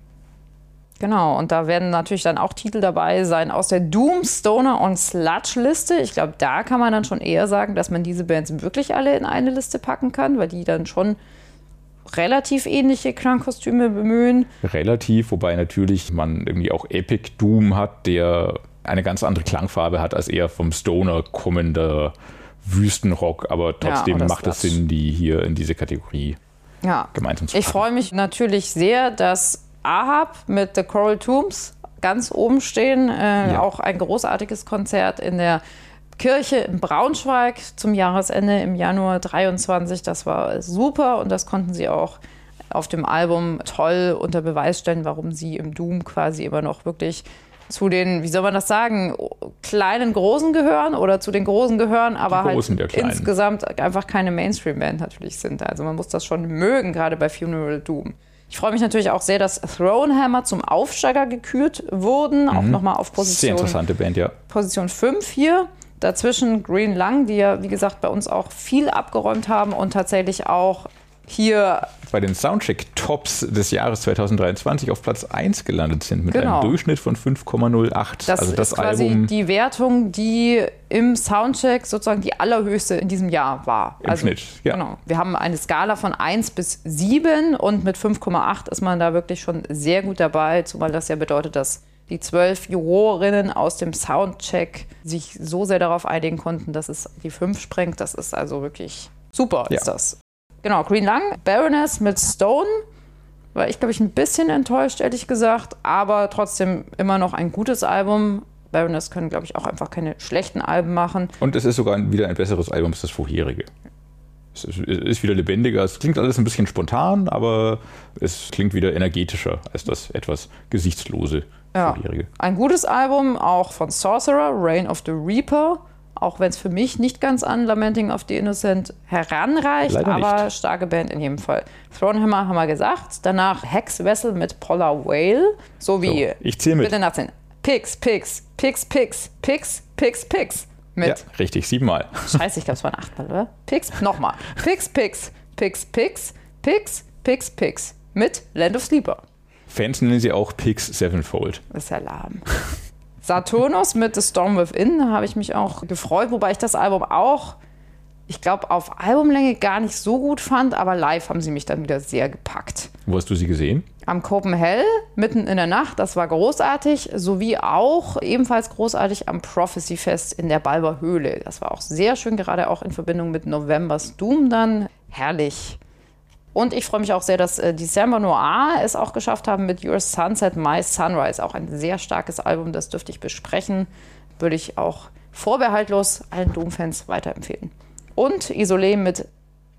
S2: Genau, und da werden natürlich dann auch Titel dabei sein aus der Doom, Stoner und Sludge-Liste. Ich glaube, da kann man dann schon eher sagen, dass man diese Bands wirklich alle in eine Liste packen kann, weil die dann schon relativ ähnliche Klangkostüme bemühen.
S3: Relativ, wobei natürlich man irgendwie auch Epic Doom hat, der eine ganz andere Klangfarbe hat als eher vom Stoner kommender Wüstenrock, aber trotzdem
S2: Ja,
S3: macht es. Sinn, die hier in diese Kategorie
S2: Ja.
S3: gemeinsam zu
S2: Ich
S3: packen.
S2: freue mich natürlich sehr, dass Ahab mit The Coral Tombs ganz oben stehen. Äh,
S3: Ja.
S2: Auch ein großartiges Konzert in der Kirche in Braunschweig zum Jahresende im Januar 23. Das war super und das konnten sie auch auf dem Album toll unter Beweis stellen, warum sie im Doom quasi immer noch wirklich zu den, wie soll man das sagen, kleinen Großen gehören oder zu den Großen gehören, aber
S3: Die Großen
S2: halt insgesamt einfach keine Mainstream-Band natürlich sind. Also man muss das schon mögen, gerade bei Funeral Doom. Ich freue mich natürlich auch sehr, dass Thronehammer zum Aufsteiger gekürt wurden, auch nochmal auf
S3: Sehr
S2: Position,
S3: interessante Band, ja.
S2: Position 5 hier. Dazwischen Green Lung, die ja, wie gesagt, bei uns auch viel abgeräumt haben und tatsächlich auch hier
S3: Bei den Soundcheck-Tops des Jahres 2023 auf Platz 1 gelandet sind mit
S2: Genau.
S3: einem Durchschnitt von 5,08.
S2: Das,
S3: also das
S2: ist quasi
S3: Album
S2: die Wertung, die im Soundcheck sozusagen die allerhöchste in diesem Jahr war.
S3: Im Schnitt, ja.
S2: Genau. Wir haben eine Skala von 1 bis 7 und mit 5,8 ist man da wirklich schon sehr gut dabei, zumal das ja bedeutet, dass die zwölf Jurorinnen aus dem Soundcheck sich so sehr darauf einigen konnten, dass es die 5 sprengt. Das ist also wirklich super,
S3: Ja.
S2: ist das. Genau, Green Lung, Baroness mit Stone. War ich, glaube ich, ein bisschen enttäuscht, ehrlich gesagt, aber trotzdem immer noch ein gutes Album. Baroness können, glaube ich, auch einfach keine schlechten Alben machen.
S3: Und es ist sogar wieder ein besseres Album als das vorherige. Es ist wieder lebendiger. Es klingt alles ein bisschen spontan, aber es klingt wieder energetischer als das etwas gesichtslose
S2: Ja. Ein gutes Album, auch von Sorcerer, Reign of the Reaper. Auch wenn es für mich nicht ganz an Lamenting of the Innocent heranreicht,
S3: Leider
S2: aber
S3: nicht.
S2: starke Band in jedem Fall. Thronehammer haben wir gesagt. Danach Hex Vessel mit Polar Whale. So wie.
S3: So, ich zähle mit.
S2: Bitte nachzählen. Pix, Pix, Pix, Pix, Pix, Pix, Pix. Mit.
S3: Ja, richtig, siebenmal.
S2: Scheiße, ich glaube, es waren achtmal, oder? Pix, nochmal. Pix, Pix, Pix, Pix, Pix, Pix, Pix. Mit Land of Sleeper.
S3: Fans nennen sie auch Pix Sevenfold.
S2: Das ist ja lahm. Saturnus mit The Storm Within da habe ich mich auch gefreut, wobei ich das Album auch, ich glaube, auf Albumlänge gar nicht so gut fand, aber live haben sie mich dann wieder sehr gepackt.
S3: Wo hast du sie gesehen?
S2: Am Copenhagen, mitten in der Nacht, das war großartig, sowie auch ebenfalls großartig am Prophecy Fest in der Balber Höhle. Das war auch sehr schön, gerade auch in Verbindung mit November's Doom dann. Herrlich. Und ich freue mich auch sehr, dass äh, December Noir es auch geschafft haben mit Your Sunset, My Sunrise. Auch ein sehr starkes Album, das dürfte ich besprechen. Würde ich vorbehaltlos allen Doom-Fans weiterempfehlen. Und Isolé mit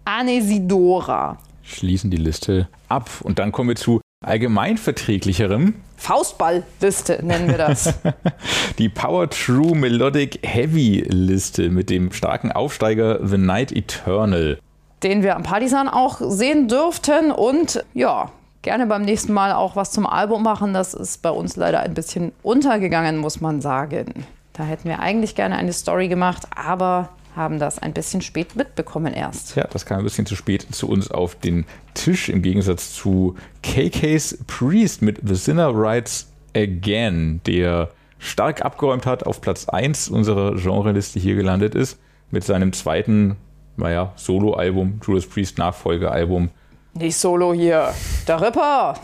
S2: Anesidora.
S3: Schließen die Liste ab. Und dann kommen wir zu allgemeinverträglicherem.
S2: Faustballliste nennen wir das. <laughs>
S3: Die Power True Melodic Heavy Liste mit dem starken Aufsteiger The Night Eternal.
S2: Den wir am Partisan auch sehen dürften. Und ja, gerne beim nächsten Mal auch was zum Album machen. Das ist bei uns leider ein bisschen untergegangen, muss man sagen. Da hätten wir eigentlich gerne eine Story gemacht, aber haben das ein bisschen spät mitbekommen erst.
S3: Ja, das kam ein bisschen zu spät zu uns auf den Tisch im Gegensatz zu KK's Priest mit The Sinner Rides Again, der stark abgeräumt hat, auf Platz 1 unserer Genreliste hier gelandet ist, mit seinem zweiten, naja, Solo-Album, Judas Priest Nachfolgealbum.
S2: Nicht solo hier. Der Ripper.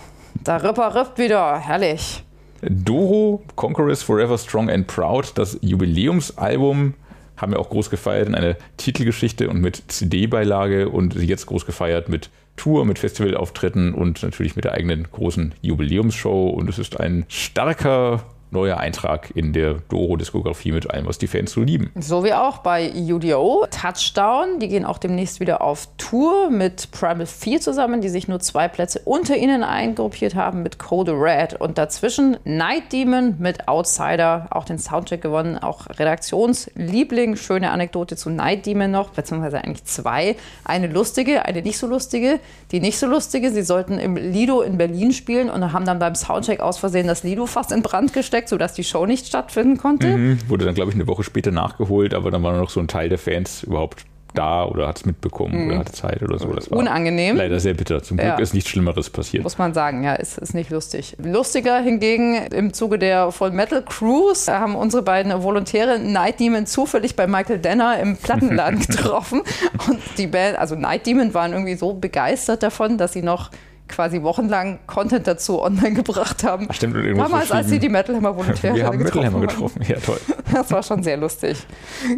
S2: Der Ripper rippt wieder. Herrlich.
S3: Doro, Conquerors Forever Strong and Proud, das Jubiläumsalbum, haben wir auch groß gefeiert in einer Titelgeschichte und mit CD-Beilage und jetzt groß gefeiert mit Tour, mit Festivalauftritten und natürlich mit der eigenen großen Jubiläumsshow. Und es ist ein starker neuer Eintrag in der Doro-Diskografie mit allem, was die Fans so lieben.
S2: So wie auch bei UDO. Touchdown, die gehen auch demnächst wieder auf Tour mit Primal 4 zusammen, die sich nur zwei Plätze unter ihnen eingruppiert haben mit Code Red. Und dazwischen Night Demon mit Outsider, auch den Soundcheck gewonnen, auch Redaktionsliebling. Schöne Anekdote zu Night Demon noch, beziehungsweise eigentlich zwei. Eine lustige, eine nicht so lustige. Die nicht so lustige, sie sollten im Lido in Berlin spielen und haben dann beim Soundcheck aus Versehen das Lido fast in Brand gesteckt, sodass die Show nicht stattfinden konnte.
S3: Mhm. Wurde dann, glaube ich, eine Woche später nachgeholt, aber dann war nur noch so ein Teil der Fans überhaupt da oder hat es mitbekommen oder hatte Zeit oder so. Das war
S2: Unangenehm.
S3: leider sehr bitter. Zum Glück
S2: Ja.
S3: ist nichts Schlimmeres passiert.
S2: Muss man sagen, ja, ist, ist nicht lustig. Lustiger hingegen, im Zuge der Full Metal Cruise haben unsere beiden Volontäre Night Demon zufällig bei Michael Denner im Plattenladen <laughs> getroffen. Und die Band, also Night Demon waren irgendwie so begeistert davon, dass sie noch quasi wochenlang Content dazu online <laughs> gebracht haben.
S3: Ach, stimmt, und
S2: Damals, als sie die
S3: verschrieben.
S2: Metal Hammer Volontäre <laughs>
S3: Wir haben Metal
S2: getroffen
S3: getroffen. Ja, toll. <laughs>
S2: Das war schon sehr lustig.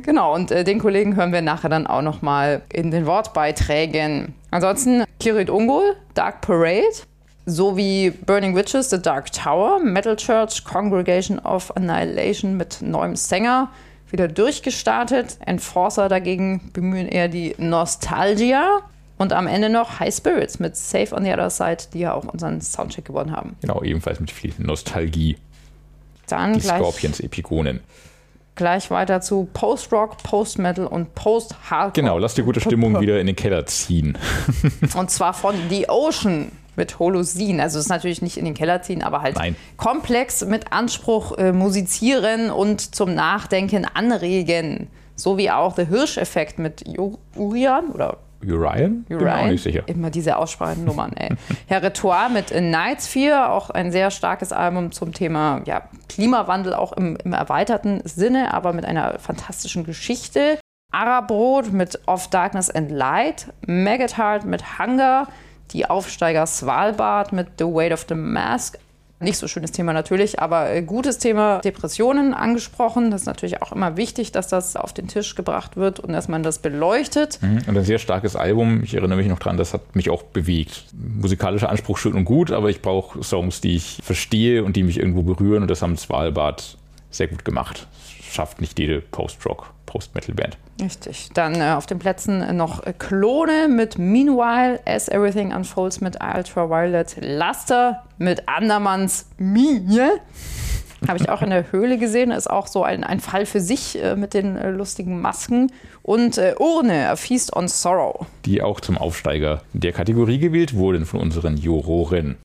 S2: Genau, und äh, den Kollegen hören wir nachher dann auch nochmal in den Wortbeiträgen. Ansonsten Kirit Ungol, Dark Parade, sowie Burning Witches, The Dark Tower, Metal Church, Congregation of Annihilation mit neuem Sänger, wieder durchgestartet. Enforcer dagegen bemühen eher die Nostalgia. Und am Ende noch High Spirits mit Safe on the Other Side, die ja auch unseren Soundcheck gewonnen haben.
S3: Genau, ebenfalls mit viel Nostalgie.
S2: Dann
S3: Die
S2: gleich
S3: Scorpions Epigonen.
S2: gleich weiter zu Post-Rock, Post-Metal und Post-Hardcore.
S3: Genau, lass die gute Stimmung <laughs> wieder in den Keller ziehen. <laughs>
S2: Und zwar von The Ocean mit Holosin. Also es ist natürlich nicht in den Keller ziehen, aber halt
S3: Nein.
S2: komplex mit Anspruch äh, musizieren und zum Nachdenken anregen. So wie auch The Hirsch-Effekt mit Urian oder
S3: Urian? Bin mir auch
S2: Urian.
S3: nicht sicher.
S2: Immer diese Aussprachenummern, ey. <laughs> Herretoire mit A Night Sphere, auch ein sehr starkes Album zum Thema ja, Klimawandel, auch im, im erweiterten Sinne, aber mit einer fantastischen Geschichte. Arabrot mit Of Darkness and Light, Maggot Heart mit Hunger, die Aufsteiger Svalbard mit The Weight of the Mask. Nicht so schönes Thema natürlich, aber äh, gutes Thema Depressionen angesprochen. Das ist natürlich auch immer wichtig, dass das auf den Tisch gebracht wird und dass man das beleuchtet.
S3: Mhm. Und ein sehr starkes Album. Ich erinnere mich noch dran, das hat mich auch bewegt. Musikalischer Anspruch schön und gut, aber ich brauche Songs, die ich verstehe und die mich irgendwo berühren. Und das haben Svalbard sehr gut gemacht. Schafft nicht jede Post-Rock, Post-Metal-Band.
S2: Richtig. Dann äh, auf den Plätzen äh, noch äh, Klone mit Meanwhile, As Everything Unfolds mit Ultraviolet, Laster mit Andermanns Mie. Habe ich auch in der Höhle gesehen. Ist auch so ein, ein Fall für sich äh, mit den äh, lustigen Masken. Und äh, Urne, A Feast on Sorrow.
S3: Die auch zum Aufsteiger der Kategorie gewählt wurden von unseren Juroren.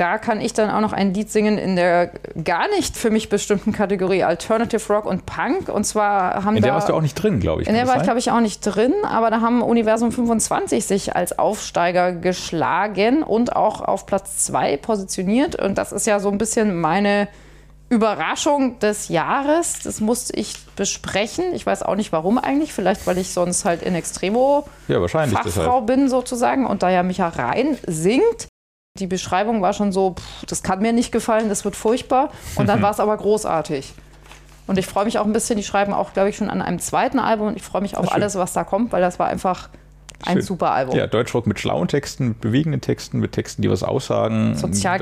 S2: Da kann ich dann auch noch ein Lied singen in der gar nicht für mich bestimmten Kategorie Alternative Rock und Punk. Und zwar haben
S3: In
S2: da
S3: der warst du auch nicht drin, glaube ich.
S2: In der war ich, glaube ich, auch nicht drin, aber da haben Universum 25 sich als Aufsteiger geschlagen und auch auf Platz 2 positioniert. Und das ist ja so ein bisschen meine Überraschung des Jahres. Das musste ich besprechen. Ich weiß auch nicht warum eigentlich. Vielleicht, weil ich sonst halt in Extremo
S3: ja, wahrscheinlich
S2: Fachfrau
S3: deshalb.
S2: bin sozusagen und da ja Micha rein singt. Die Beschreibung war schon so, pff, das kann mir nicht gefallen, das wird furchtbar. Und dann <laughs> war es aber großartig. Und ich freue mich auch ein bisschen, die schreiben auch, glaube ich, schon an einem zweiten Album und ich freue mich auf alles, was da kommt, weil das war einfach ein
S3: Schön.
S2: super Album.
S3: Ja, Deutschrock mit schlauen Texten, mit bewegenden Texten, mit Texten, die was aussagen.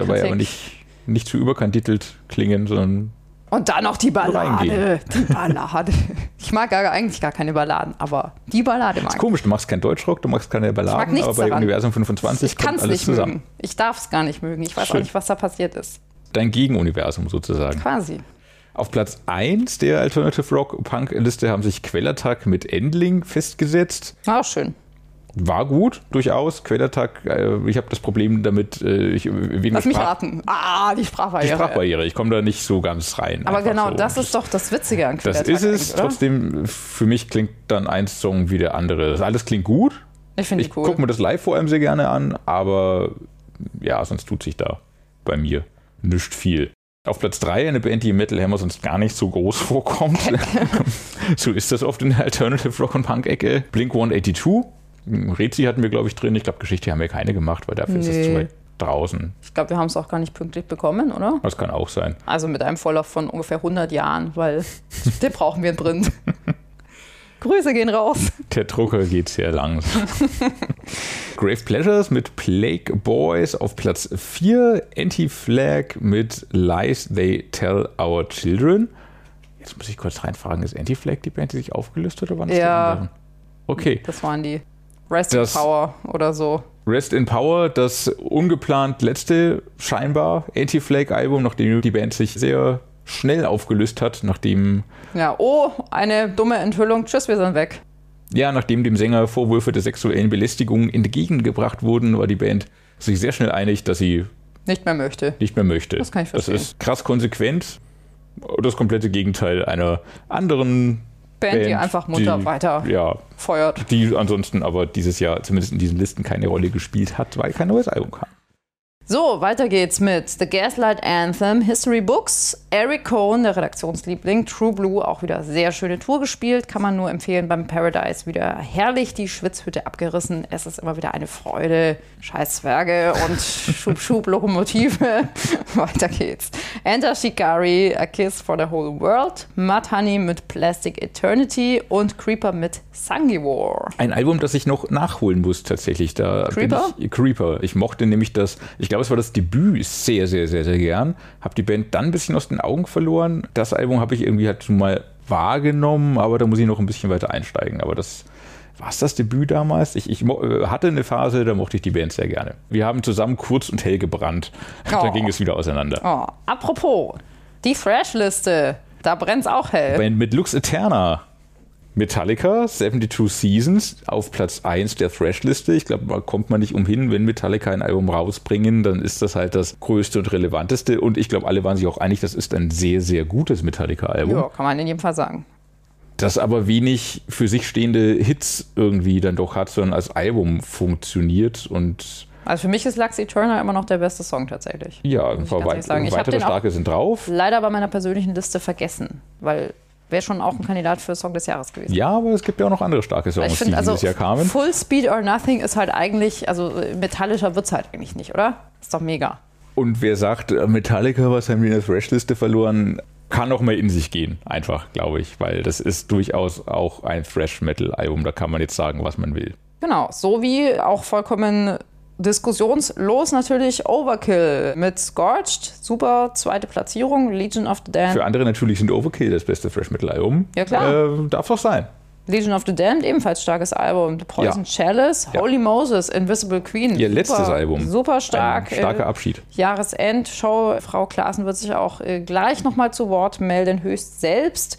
S3: Dabei aber nicht, nicht zu überkantitelt klingen, sondern
S2: Und dann noch die Ballade. Die Ballade. Ich mag gar, eigentlich gar keine Balladen, aber die Ballade mag ich.
S3: komisch, du machst keinen Deutschrock, du machst keine Balladen, aber bei
S2: daran.
S3: Universum 25
S2: Ich kann
S3: kommt
S2: es
S3: alles
S2: nicht
S3: zusammen.
S2: mögen. Ich darf es gar nicht mögen. Ich weiß
S3: Schön.
S2: auch nicht, was da passiert ist.
S3: Dein Gegenuniversum sozusagen.
S2: Quasi.
S3: Auf Platz 1 der Alternative Rock Punk Liste haben sich Quellattack mit Endling festgesetzt.
S2: Auch schön.
S3: War gut, durchaus. Quellattack, äh, ich habe das Problem damit, äh, ich, wegen
S2: Lass mich
S3: Sprach-
S2: raten. Ah, die
S3: die
S2: Sprachbarriere.
S3: Sprachbarriere. Ich komme da nicht so ganz rein.
S2: Aber genau,
S3: so.
S2: das ist doch das Witzige an
S3: Das
S2: Quellattack
S3: ist es.
S2: oder?
S3: Trotzdem, für mich klingt dann ein Song wie der andere. Das alles klingt gut.
S2: Ich finde
S3: Ich
S2: cool.
S3: gucke mir das live vor allem sehr gerne an, aber ja, sonst tut sich da bei mir nicht viel. Auf Platz 3 eine Band, die im Metal Hammer sonst gar nicht so groß <laughs> vorkommt. so ist das oft in der Alternative Rock und Punk-Ecke. Blink 182. Rezi hatten wir, glaube ich, drin. Ich glaube, Geschichte haben wir keine gemacht, weil dafür ist es
S2: Nee.
S3: zu weit draußen.
S2: Ich glaube, wir haben es auch gar nicht pünktlich bekommen, oder?
S3: Das kann auch sein.
S2: Also mit einem Vorlauf von ungefähr 100 Jahren, weil <laughs> den brauchen wir in Print. <laughs> Grüße gehen raus.
S3: Der Drucker geht sehr langsam. <laughs> Grave Pleasures mit Plague Boys auf Platz 4. Anti-Flag mit Lies They Tell Our Children. Jetzt muss ich kurz reinfragen, ist Anti-Flag die Band, die sich aufgelöst hat oder waren das
S2: Ja.
S3: die anderen? Okay.
S2: Das waren die Rest in
S3: Das-
S2: Power oder so.
S3: Rest in Power, das ungeplant letzte scheinbar Anti-Flag-Album, nachdem die Band sich sehr schnell aufgelöst hat, nachdem
S2: Ja, oh, eine dumme Enthüllung. Tschüss, wir sind weg.
S3: Ja, nachdem dem Sänger Vorwürfe der sexuellen Belästigung entgegengebracht wurden, war die Band sich sehr schnell einig, dass sie
S2: Nicht mehr möchte.
S3: nicht mehr möchte.
S2: Das kann ich
S3: Das
S2: verstehen.
S3: ist krass konsequent. Das komplette Gegenteil einer anderen
S2: Band, die einfach munter
S3: die,
S2: weiter
S3: ja,
S2: feuert.
S3: Die ansonsten aber dieses Jahr zumindest in diesen Listen keine Rolle gespielt hat, weil kein neues Album kam.
S2: So, weiter geht's mit The Gaslight Anthem, History Books, Eric Cohn, der Redaktionsliebling, True Blue, auch wieder sehr schöne Tour gespielt, kann man nur empfehlen, beim Paradise wieder herrlich die Schwitzhütte abgerissen, es ist immer wieder eine Freude, scheiß Zwerge und <laughs> Schub-Schub-Lokomotive, <laughs> weiter geht's. Enter Shikari, A Kiss for the Whole World, Mud Honey mit Plastic Eternity und Creeper mit Sanguivore.
S3: Ein Album, das ich noch nachholen muss tatsächlich. Da
S2: Creeper?
S3: Ich, Creeper. Ich mochte nämlich das, ich glaube, es war das Debüt sehr, sehr, sehr, sehr gern. Habe die Band dann ein bisschen aus den Augen verloren. Das Album habe ich irgendwie halt schon mal wahrgenommen, aber da muss ich noch ein bisschen weiter einsteigen. Aber das war es das Debüt damals? Ich, ich äh, hatte eine Phase, da mochte ich die Band sehr gerne. Wir haben zusammen kurz und hell gebrannt.
S2: Oh.
S3: Da ging es wieder auseinander.
S2: Oh, apropos, die Thrash-Liste, da brennt's auch hell.
S3: Band mit Lux Eterna. Metallica, 72 Seasons, auf Platz 1 der Thrash-Liste. Ich glaube, da kommt man nicht umhin, wenn Metallica ein Album rausbringen, dann ist das halt das größte und relevanteste. Und ich glaube, alle waren sich auch einig, das ist ein sehr, sehr gutes Metallica-Album.
S2: Ja, kann man in jedem Fall sagen.
S3: Das aber wenig für sich stehende Hits irgendwie dann doch hat, sondern als Album funktioniert und
S2: Also für mich ist Lux Eterna immer noch der beste Song tatsächlich.
S3: ja, ein
S2: ich
S3: paar
S2: hab
S3: weitere starke sind drauf.
S2: Leider bei meiner persönlichen Liste vergessen, weil wäre schon auch ein Kandidat für Song des Jahres gewesen.
S3: Ja, aber es gibt ja auch noch andere starke
S2: ich
S3: Songs, die
S2: also
S3: dieses Jahr kamen.
S2: Full Speed or Nothing ist halt eigentlich, also äh, metallischer wird es halt eigentlich nicht, oder? Ist doch mega.
S3: Und wer sagt, äh, Metallica, was haben wir in der Thrash-Liste verloren, kann auch mal in sich gehen, einfach, glaube ich, weil das ist durchaus auch ein Thrash-Metal-Album, da kann man jetzt sagen, was man will.
S2: Genau, so wie auch vollkommen diskussionslos natürlich Overkill mit Scorched, super zweite Platzierung, Legion of the Damned.
S3: Für andere natürlich sind Overkill das beste Thrash-Metal-Album.
S2: Ja, klar.
S3: Äh, darf doch sein.
S2: Legion of the Damned, ebenfalls starkes Album. The Poison Chalice,
S3: Ja.
S2: Holy Moses, Invisible Queen.
S3: Ihr letztes Album.
S2: Super stark.
S3: Ein starker
S2: äh,
S3: Abschied.
S2: Jahresendshow. Frau Klaassen wird sich auch äh, gleich nochmal zu Wort melden, höchst selbst.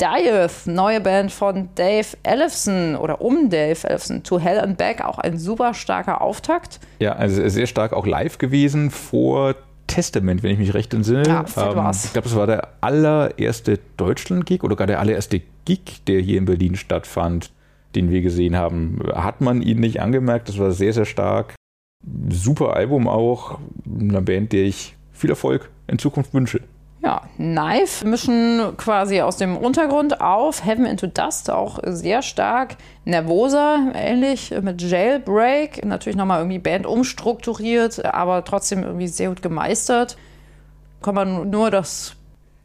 S2: Dieth, neue Band von Dave Ellefson oder um Dave Ellefson, To Hell and Back, auch ein super starker Auftakt.
S3: Ja, also sehr stark auch live gewesen vor Testament, wenn ich mich recht entsinne.
S2: Ja, fett war's.
S3: ich glaube, es war der allererste Deutschland-Gig oder gar der allererste Gig, der hier in Berlin stattfand, den wir gesehen haben. Hat man ihn nicht angemerkt, das war sehr, sehr stark. Super Album auch, einer Band, der ich viel Erfolg in Zukunft wünsche.
S2: Ja, Knife mischen quasi aus dem Untergrund auf. Heaven into Dust auch sehr stark. Nervosa ähnlich mit Jailbreak. Natürlich nochmal irgendwie Band umstrukturiert, aber trotzdem irgendwie sehr gut gemeistert. Kann man nur das.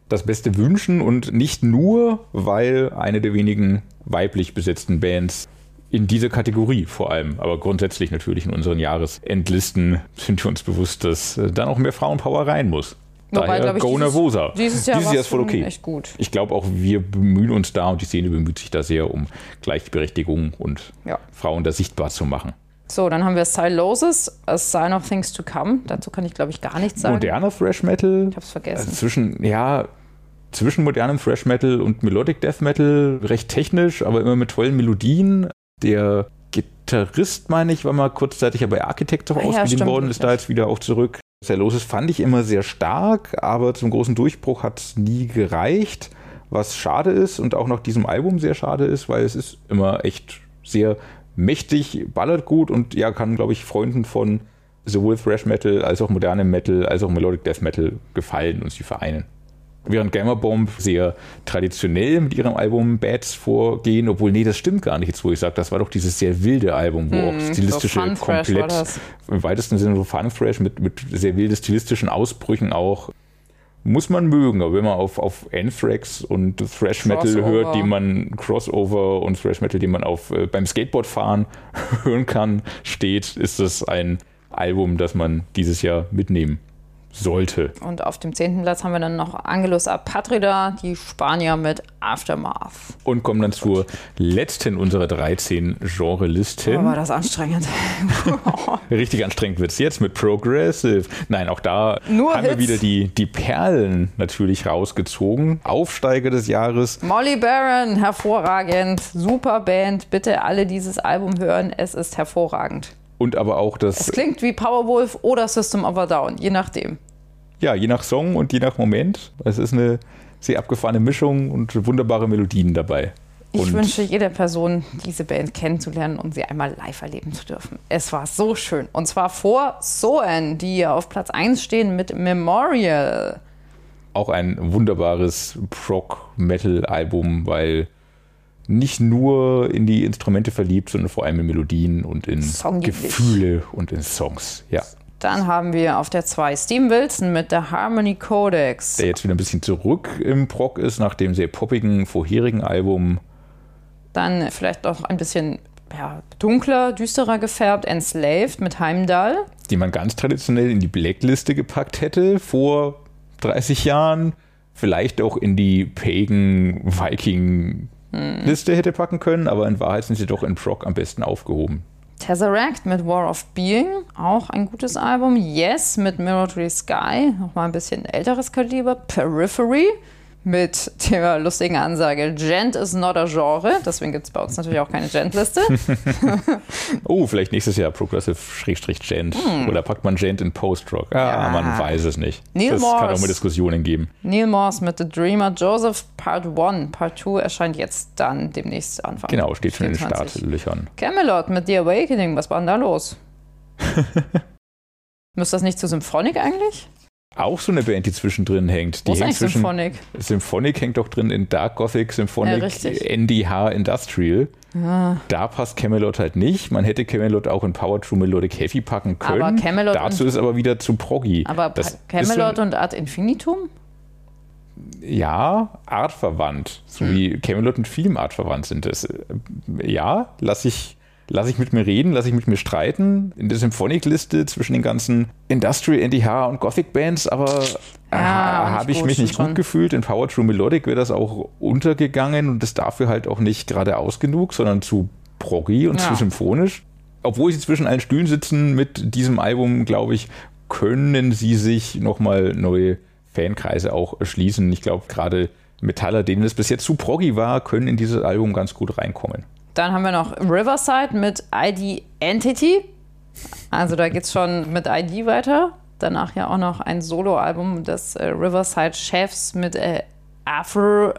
S3: das Beste wünschen und nicht nur, weil eine der wenigen weiblich besetzten Bands in dieser Kategorie vor allem, aber grundsätzlich natürlich in unseren Jahresendlisten sind wir uns bewusst, dass äh, da noch mehr Frauenpower rein muss. Daher
S2: glaub
S3: Go
S2: dieses,
S3: Nervosa.
S2: Dieses Jahr,
S3: dieses Jahr ist voll okay.
S2: echt gut.
S3: Ich glaube auch, wir bemühen uns da und die Szene bemüht sich da sehr, um Gleichberechtigung und
S2: Ja.
S3: Frauen da sichtbar zu machen.
S2: So, dann haben wir Silosis, A Sign of Things to Come. Dazu kann ich, glaube ich, gar nichts sagen.
S3: Moderner Thrash Metal.
S2: Ich hab's vergessen.
S3: Also zwischen, ja, zwischen modernem Thrash Metal und Melodic Death Metal, recht technisch, aber immer mit tollen Melodien. Der Gitarrist, meine ich, war mal kurzzeitig ja bei Architects auch
S2: Ah ja,
S3: ausgeliehen worden, ist da jetzt wieder auch zurück. Sehr loses fand ich immer sehr stark, aber zum großen Durchbruch hat es nie gereicht, was schade ist und auch nach diesem Album sehr schade ist, weil es ist immer echt sehr mächtig, ballert gut und ja, kann, glaube ich, Freunden von sowohl Thrash Metal als auch modernem Metal als auch Melodic Death Metal gefallen und sie vereinen. Während Gamerbomb sehr traditionell mit ihrem Album Bats vorgehen, obwohl, nee, das stimmt gar nicht jetzt, wo ich sage, das war doch dieses sehr wilde Album, wo auch stilistische
S2: Hm, so
S3: komplett im weitesten Sinne so Fun Thrash mit, mit sehr wilde stilistischen Ausbrüchen auch. Muss man mögen, aber wenn man auf, auf Anthrax und Thrash Metal
S2: Crossover.
S3: hört, die man Crossover und Thrash Metal, die man auf, äh, beim Skateboardfahren <laughs> hören kann, steht, ist das ein Album, das man dieses Jahr mitnehmen sollte.
S2: Und auf dem zehnten Platz haben wir dann noch Angelus Apatrida, die Spanier mit Aftermath.
S3: Und kommen dann zur letzten unserer 13 Genre-Listen.
S2: Oh, war das anstrengend. <laughs>
S3: Richtig anstrengend wird es jetzt mit Progressive. Nein, auch da
S2: Nur
S3: haben wir
S2: Hits.
S3: wieder die, die Perlen natürlich rausgezogen. Aufsteiger des Jahres.
S2: Molly Baron, hervorragend. Super Band. Bitte alle dieses Album hören. Es ist hervorragend.
S3: Und aber auch
S2: Es
S3: das,
S2: klingt wie Powerwolf oder System of a Down, je nachdem.
S3: ja, je nach Song und je nach Moment. Es ist eine sehr abgefahrene Mischung und wunderbare Melodien dabei.
S2: Ich
S3: Und-
S2: wünsche jeder Person, diese Band kennenzulernen und sie einmal live erleben zu dürfen. Es war so schön. Und zwar vor Soen, die auf Platz 1 stehen mit Memorial.
S3: Auch ein wunderbares Prog-Metal-Album, weil nicht nur in die Instrumente verliebt, sondern vor allem in Melodien und in. Gefühle und in Songs. Ja.
S2: Dann haben wir auf der 2 Steve Wilson mit der Harmony Codex.
S3: Der jetzt wieder ein bisschen zurück im Prog ist, nach dem sehr poppigen vorherigen Album.
S2: Dann vielleicht auch ein bisschen ja, dunkler, düsterer gefärbt, Enslaved mit Heimdall.
S3: die man ganz traditionell in die Blackliste gepackt hätte vor 30 Jahren, vielleicht auch in die Pagan Viking Liste hätte packen können, aber in Wahrheit sind sie doch in Prog am besten aufgehoben.
S2: Tesseract mit War of Being, auch ein gutes Album. Yes mit Military Sky, nochmal ein bisschen älteres Kaliber. Periphery mit der lustigen Ansage, Gent is not a Genre. Deswegen gibt es bei uns natürlich auch keine Gent-Liste. <laughs>
S3: Oh, vielleicht nächstes Jahr Progressive-Gent. Oder packt man Gent in Post-Rock? Ah,
S2: Ja.
S3: man weiß es nicht.
S2: Neil
S3: das kann
S2: Morris.
S3: auch mal Diskussionen geben.
S2: Neil Morse mit The Dreamer. Joseph Part 1. Part 2 erscheint jetzt dann demnächst Anfang.
S3: Genau, steht schon in den
S2: 24.
S3: Startlöchern.
S2: Camelot mit The Awakening. Was war denn da los? <laughs> Müsste das nicht zu Symphonic eigentlich?
S3: Auch so eine Band, die zwischendrin hängt. Die
S2: ist
S3: hängt zwischen
S2: Symphonic?
S3: Symphonic hängt doch drin in Dark Gothic,
S2: Ja,
S3: Symphonic,
S2: richtig.
S3: NDH Industrial.
S2: Ah.
S3: Da passt Camelot halt nicht. Man hätte Camelot auch in Power True Melodic Heavy packen können.
S2: Aber Camelot
S3: Dazu ist aber wieder zu proggy.
S2: Aber
S3: Das
S2: Camelot
S3: so,
S2: und Ad Infinitum?
S3: ja, artverwandt. So
S2: Hm.
S3: wie Camelot und Film artverwandt sind. Das, äh, ja, lass ich, lass ich mit mir reden, lass ich mit mir streiten. In der Symphonic-Liste zwischen den ganzen Industrial, NDH und Gothic-Bands, aber
S2: Ja,
S3: habe ich mich nicht
S2: stimmt
S3: gut
S2: schon.
S3: gefühlt. In Power True Melodic wäre das auch untergegangen und ist dafür halt auch nicht geradeaus genug, sondern zu proggy und
S2: Ja.
S3: zu symphonisch. Obwohl sie zwischen allen Stühlen sitzen mit diesem Album, glaube ich, können sie sich nochmal neue Fankreise auch erschließen. Ich glaube, gerade Metaller, denen es bis jetzt zu proggy war, können in dieses Album ganz gut reinkommen.
S2: Dann haben wir noch Riverside mit ID Entity. Also da geht's schon mit ID weiter. Danach ja auch noch ein Soloalbum des äh, Riverside Chefs mit äh, Afro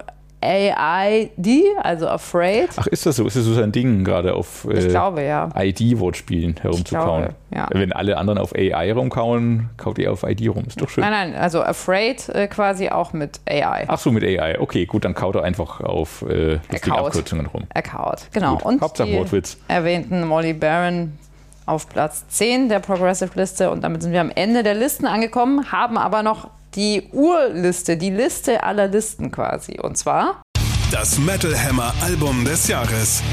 S2: AID, also Afraid.
S3: Ach, ist das so? Ist das so sein Ding, gerade auf äh,
S2: ja.
S3: ID-Wortspielen herumzukauen?
S2: ja.
S3: Wenn alle anderen auf AI rumkauen, kaut ihr auf ID rum. Ist doch schön.
S2: Nein, nein, also Afraid äh, quasi auch mit AI.
S3: Ach so, mit AI. Okay, gut, dann kaut er einfach auf äh,
S2: kaut.
S3: Abkürzungen rum.
S2: Erkaut. Genau.
S3: Gut.
S2: Und
S3: Hauptsache
S2: die
S3: Wortwitz.
S2: erwähnten Molly Baron auf Platz 10 der Progressive-Liste. Und damit sind wir am Ende der Listen angekommen, haben aber noch die Urliste, die Liste aller Listen quasi. Und zwar
S1: Das Metal Hammer Album des Jahres.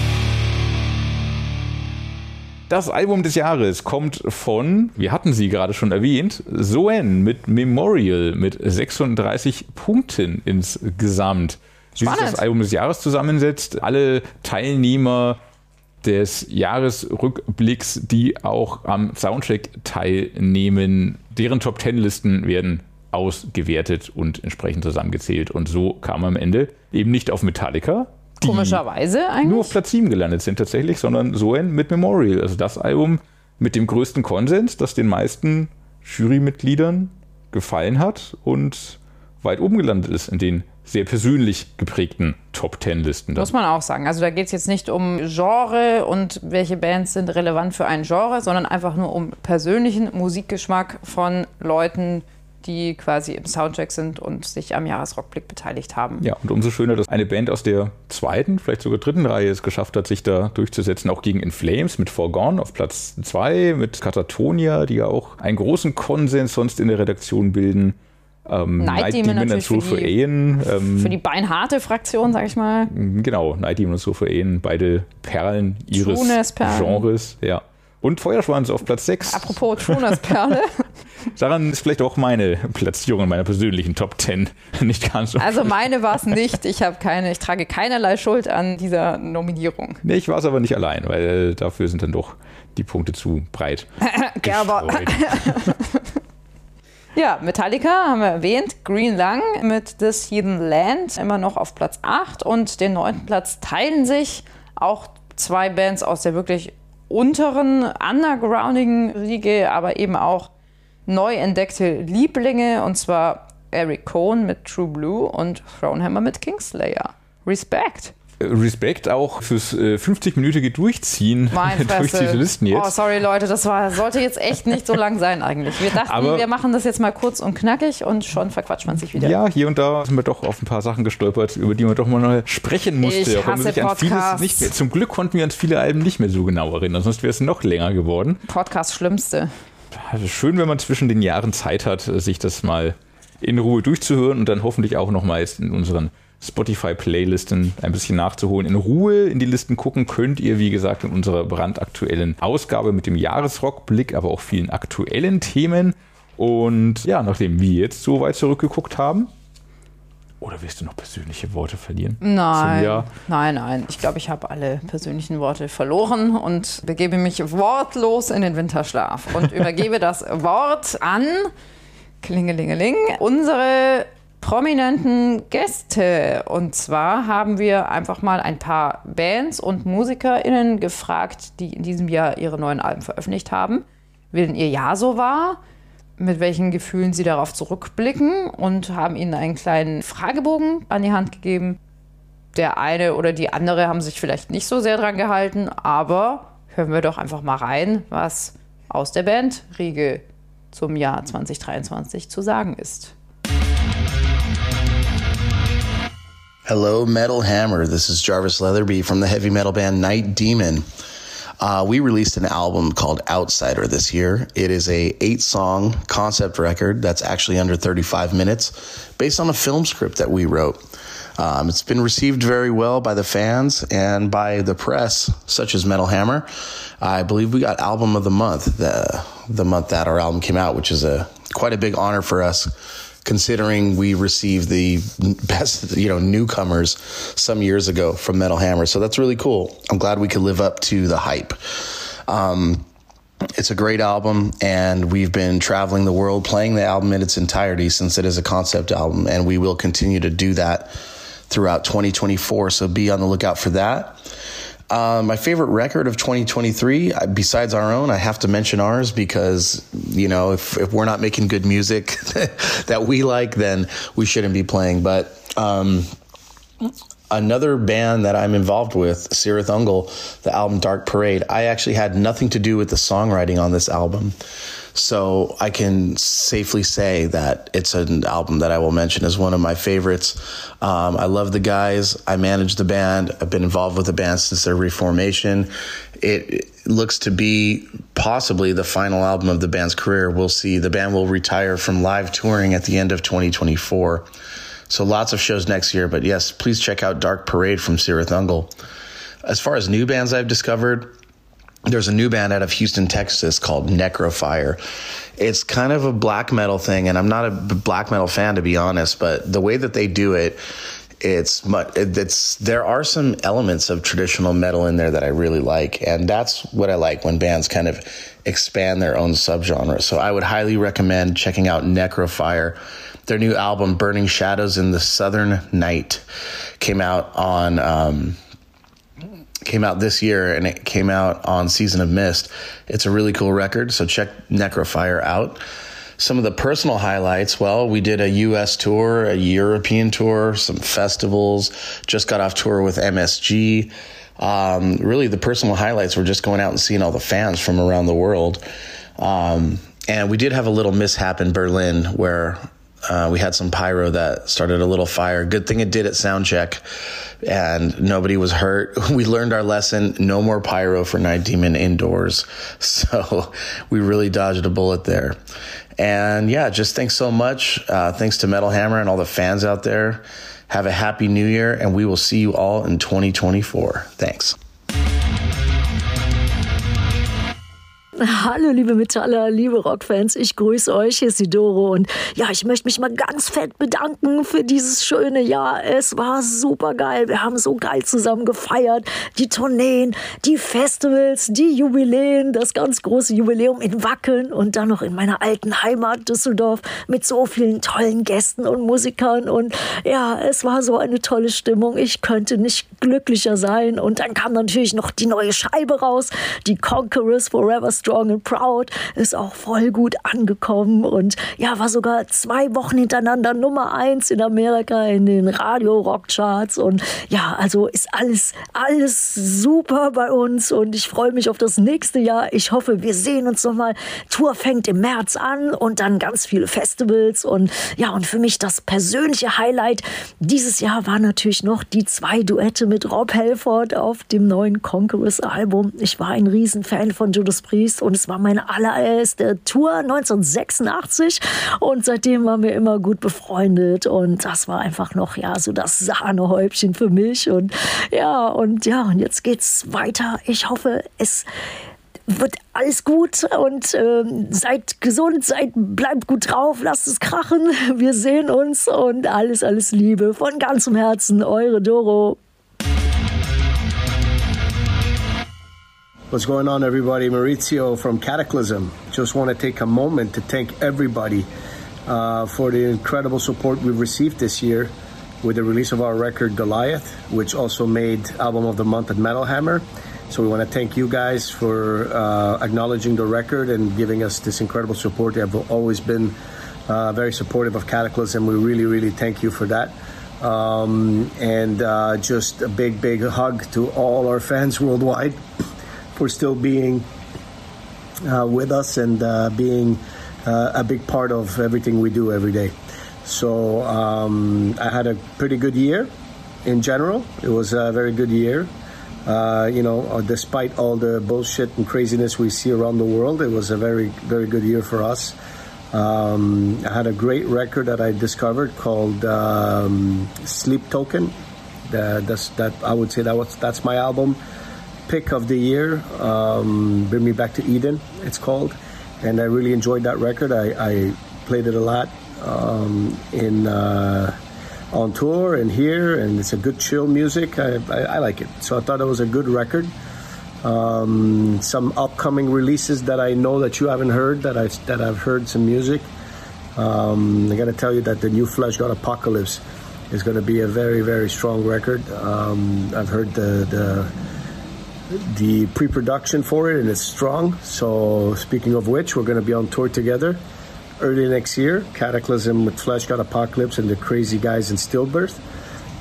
S3: Das Album des Jahres kommt von, wir hatten sie gerade schon erwähnt, Soen mit Memorial mit 36 Punkten insgesamt. Wie sich das Album des Jahres zusammensetzt, alle Teilnehmer des Jahresrückblicks, die auch am Soundcheck teilnehmen, deren Top Ten Listen werden ausgewertet und entsprechend zusammengezählt. Und so kam am Ende eben nicht auf Metallica,
S2: komischerweise eigentlich.
S3: nur auf Platz 7 gelandet sind tatsächlich, sondern Soen mit Memorial. Also das Album mit dem größten Konsens, das den meisten Jurymitgliedern gefallen hat und weit oben gelandet ist in den sehr persönlich geprägten Top Ten Listen.
S2: Muss man auch sagen. Also da geht es jetzt nicht um Genre und welche Bands sind relevant für ein Genre, sondern einfach nur um persönlichen Musikgeschmack von Leuten, die quasi im Soundcheck sind und sich am Jahresrockblick beteiligt haben.
S3: Ja, und umso schöner, dass eine Band aus der zweiten, vielleicht sogar dritten Reihe es geschafft hat, sich da durchzusetzen, auch gegen In Flames mit Forgone auf Platz 2, mit Katatonia, die ja auch einen großen Konsens sonst in der Redaktion bilden. Ähm,
S2: Night Demon
S3: and
S2: natürlich
S3: True
S2: für
S3: for
S2: die-
S3: Aeon. Ähm,
S2: Für die beinharte Fraktion, sag ich mal.
S3: Genau, Night Demon und True for Aeon, beide Perlen ihres. Genres. Ja. Und Feuerschwanz auf Platz 6.
S2: Apropos Trunersperle. <laughs>
S3: Daran ist vielleicht auch meine Platzierung in meiner persönlichen Top 10 nicht ganz so.
S2: Also meine war es nicht. Ich habe keine, ich trage keinerlei Schuld an dieser Nominierung.
S3: Nee, ich war es aber nicht allein, weil dafür sind dann doch die Punkte zu breit. <laughs>
S2: Gerber. <laughs> Ja, Metallica haben wir erwähnt. Green Lung mit This Heathen Land immer noch auf Platz 8 und den neunten Platz teilen sich auch zwei Bands aus der wirklich unteren, undergroundigen Riege, aber eben auch neu entdeckte Lieblinge und zwar Eric Cohn mit True Blue und Thronehammer mit Kingslayer. Respekt.
S3: Respekt auch fürs äh, 50-minütige Durchziehen <laughs> durch diese Listen jetzt.
S2: Oh, sorry Leute, das war, sollte jetzt echt nicht so lang sein eigentlich. Wir dachten,
S3: Aber-
S2: wir machen das jetzt mal kurz und knackig und schon verquatscht man sich wieder.
S3: Ja, hier und da sind wir doch auf ein paar Sachen gestolpert, über die man doch mal noch sprechen musste.
S2: Ich
S3: Auch man
S2: hasse
S3: sich an vieles nicht mehr, zum Glück konnten wir uns viele Alben nicht mehr so genau erinnern, sonst wäre es noch länger geworden.
S2: Podcast Schlimmste.
S3: Also schön, wenn man zwischen den Jahren Zeit hat, sich das mal in Ruhe durchzuhören und dann hoffentlich auch noch mal jetzt in unseren Spotify-Playlisten ein bisschen nachzuholen. In Ruhe in die Listen gucken könnt ihr, wie gesagt, in unserer brandaktuellen Ausgabe mit dem Jahresrockblick, aber auch vielen aktuellen Themen. Und ja, nachdem wir jetzt so weit zurückgeguckt haben, oder willst du noch persönliche Worte verlieren?
S2: Nein, nein, nein. Ich glaube, ich habe alle persönlichen Worte verloren und begebe mich wortlos in den Winterschlaf und <laughs> übergebe das Wort an Klingelingeling, unsere prominenten Gäste. Und zwar haben wir einfach mal ein paar Bands und MusikerInnen gefragt, die in diesem Jahr ihre neuen Alben veröffentlicht haben, wie denn ihr Jahr so war, mit welchen Gefühlen sie darauf zurückblicken und haben ihnen einen kleinen Fragebogen an die Hand gegeben. Der eine oder die andere haben sich vielleicht nicht so sehr dran gehalten, aber hören wir doch einfach mal rein, was aus der Band Riege zum Jahr 2023 zu sagen ist.
S4: Hello, Metal Hammer. This is Jarvis Leatherby from the heavy metal band Night Demon. Uh, we released an album called Outsider this year. It is a eight song concept record that's actually under 35 minutes, based on a film script that we wrote. Um, it's been received very well by the fans and by the press, such as Metal Hammer. I believe we got album of the month the the month that our album came out, which is a quite a big honor for us considering we received the best, you know, newcomers some years ago from Metal Hammer. So that's really cool. I'm glad we could live up to the hype. Um, it's a great album, and we've been traveling the world playing the album in its entirety since it is a concept album, and we will continue to do that throughout 2024. So be on the lookout for that. Uh, my favorite record of 2023, uh, besides our own, I have to mention ours because, you know, if, if we're not making good music <laughs> that we like, then we shouldn't be playing. But um, another band that I'm involved with, Sirith Ungle, the album Dark Parade, I actually had nothing to do with the songwriting on this album. So I can safely say that it's an album that I will mention as one of my favorites. Um, I love the guys. I manage the band. I've been involved with the band since their reformation. It, it looks to be possibly the final album of the band's career. We'll see. The band will retire from live touring at the end of 2024. So lots of shows next year. But yes, please check out Dark Parade from Sirith Ungle. As far as new bands I've discovered, there's a new band out of Houston, Texas called Necrofire. It's kind of a black metal thing, and I'm not a black metal fan to be honest, but the way that they do it, it's much, it's there are some elements of traditional metal in there that I really like, and that's what I like when bands kind of expand their own subgenre. So I would highly recommend checking out Necrofire. Their new album, Burning Shadows in the Southern Night, came out on. Um, came out this year and it came out on Season of Mist. It's a really cool record, so check Necrofire out. Some of the personal highlights, well, we did a US tour, a European tour, some festivals, just got off tour with MSG. Um, really, the personal highlights were just going out and seeing all the fans from around the world. Um, and we did have a little mishap in Berlin where uh, we had some pyro that started a little fire. Good thing it did at sound check, and nobody was hurt. <laughs> We learned our lesson: no more pyro for Night Demon indoors. <laughs> So we really dodged a bullet there. And yeah, just thanks so much. Uh, thanks to Metal Hammer and all the fans out there. Have a happy New Year, and we will see you all in 2024. Thanks.
S5: Hallo, liebe Metaller, liebe Rockfans, ich grüße euch. Hier ist die Doro und ja, ich möchte mich mal ganz fett bedanken für dieses schöne Jahr. Es war super geil. Wir haben so geil zusammen gefeiert. Die Tourneen, die Festivals, die Jubiläen, das ganz große Jubiläum in Wackeln und dann noch in meiner alten Heimat Düsseldorf mit so vielen tollen Gästen und Musikern. Und ja, es war so eine tolle Stimmung. Ich könnte nicht glücklicher sein. Und dann kam natürlich noch die neue Scheibe raus, die Conquerors Forever Strong and Proud ist auch voll gut angekommen und ja, war sogar zwei Wochen hintereinander Nummer eins in Amerika in den Radio-Rock-Charts und ja, also ist alles, alles super bei uns und ich freue mich auf das nächste Jahr. Ich hoffe, wir sehen uns nochmal. Tour fängt im März an und dann ganz viele Festivals und ja, und für mich das persönliche Highlight dieses Jahr war natürlich noch die zwei Duette mit Rob Halford auf dem neuen Conquerors Album. Ich war ein Riesenfan von Judas Priest und es war meine allererste Tour 1986 und seitdem waren wir immer gut befreundet und das war einfach noch ja so das Sahnehäubchen für mich und ja und ja und jetzt geht's weiter. Ich hoffe, es wird alles gut und äh, seid gesund, seid, bleibt gut drauf, lasst es krachen. Wir sehen uns und alles, alles Liebe von ganzem Herzen, eure Doro.
S6: What's going on, everybody? Maurizio from Cataclysm. Just want to take a moment to thank everybody uh, for the incredible support we've received this year with the release of our record Goliath, which also made Album of the Month at Metal Hammer. So we want to thank you guys for uh, acknowledging the record and giving us this incredible support. You have always been uh, very supportive of Cataclysm. We really, really thank you for that. Um, and uh, just a big, big hug to all our fans <laughs> worldwide for still being uh, with us and uh, being uh, a big part of everything we do every day. So um, I had a pretty good year in general. It was a very good year. Uh, you know, uh, despite all the bullshit and craziness we see around the world, it was a very, very good year for us. Um, I had a great record that I discovered called um, Sleep Token. that's, that I would say that was that's my album pick of the year. Um, Bring Me Back to Eden, it's called, and I really enjoyed that record. I, I played it a lot um, in. Uh, on tour and here, and it's a good chill music. I, I, I like it. So I thought it was a good record. Um, some upcoming releases that I know that you haven't heard that I that I've heard some music. Um, I got to tell you that the new Flesh God Apocalypse is going to be a very very strong record. Um, I've heard the the the pre-production for it and it's strong. So speaking of which, we're going to be on tour together early next year. Cataclysm with Flesh God Apocalypse and the Crazy Guys in Stillbirth.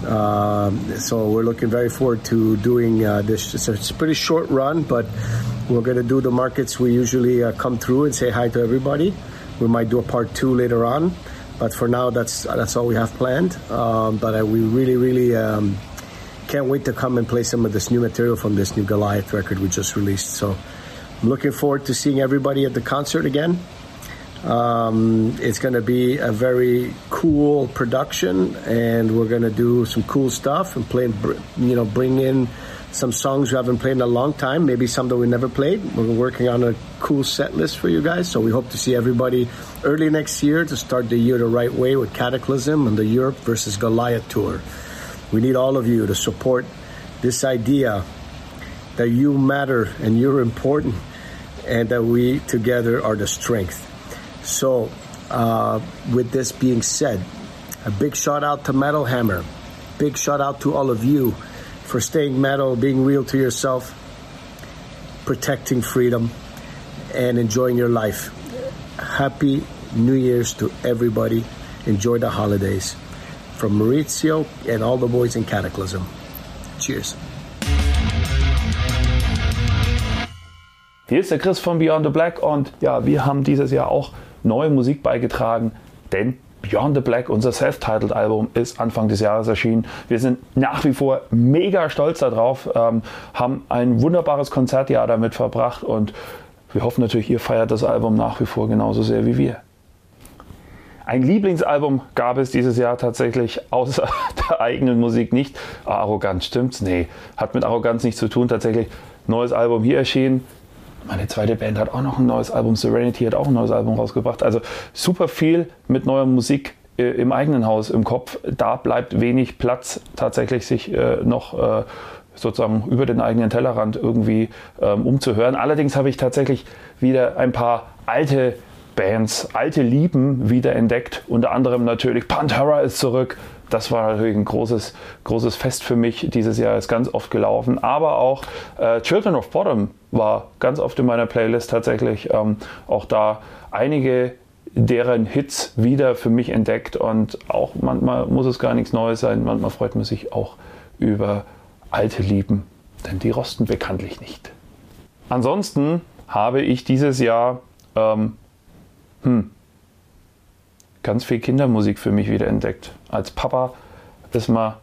S6: Um, so we're looking very forward to doing uh, this. It's a, it's a, pretty short run, but we're going to do the markets we usually uh, come through and say hi to everybody. We might do a part two later on, but for now, that's that's all we have planned. Um, but we really, really um, can't wait to come and play some of this new material from this new Goliath record we just released. So I'm looking forward to seeing everybody at the concert again. Um, it's going to be a very cool production, and we're going to do some cool stuff and play, you know, bring in some songs we haven't played in a long time, maybe some that we never played. We're working on a cool set list for you guys, so we hope to see everybody early next year to start the year the right way with Cataclysm and the Europe versus Goliath tour. We need all of you to support this idea that you matter and you're important, and that we together are the strength. So, uh, with this being said, a big shout out to Metal Hammer. Big shout out to all of you for staying metal, being real to yourself, protecting freedom, and enjoying your life. Happy New Year's to everybody. Enjoy the holidays. From Maurizio and all the boys in Cataclysm. Cheers.
S7: Hier ist der Chris von Beyond the Black und ja, wir haben dieses Jahr auch neue Musik beigetragen, denn Beyond the Black, unser Self-Titled Album, ist Anfang des Jahres erschienen. Wir sind nach wie vor mega stolz darauf, ähm, haben ein wunderbares Konzertjahr damit verbracht und wir hoffen natürlich, ihr feiert das Album nach wie vor genauso sehr wie wir. Ein Lieblingsalbum gab es dieses Jahr tatsächlich außer <laughs> der eigenen Musik nicht. Ah, arrogant, stimmt's? Nee, hat mit Arroganz nichts zu tun. Tatsächlich neues Album hier erschienen, meine zweite Band hat auch noch ein neues Album, Serenity hat auch ein neues Album rausgebracht. Also super viel mit neuer Musik äh, im eigenen Haus im Kopf. Da bleibt wenig Platz, tatsächlich sich äh, noch äh, sozusagen über den eigenen Tellerrand irgendwie ähm, umzuhören. Allerdings habe ich tatsächlich wieder ein paar alte Bands, alte Lieben wieder entdeckt. Unter anderem natürlich Pantera ist zurück. Das war natürlich ein großes, großes Fest für mich. Dieses Jahr ist ganz oft gelaufen. Aber auch äh, Children of Bottom war ganz oft in meiner Playlist tatsächlich. Ähm, auch da einige deren Hits wieder für mich entdeckt und auch manchmal muss es gar nichts Neues sein, manchmal freut man sich auch über alte Lieben, denn die rosten bekanntlich nicht. Ansonsten habe ich dieses Jahr ähm, hm, ganz viel Kindermusik für mich wieder entdeckt. Als Papa ist man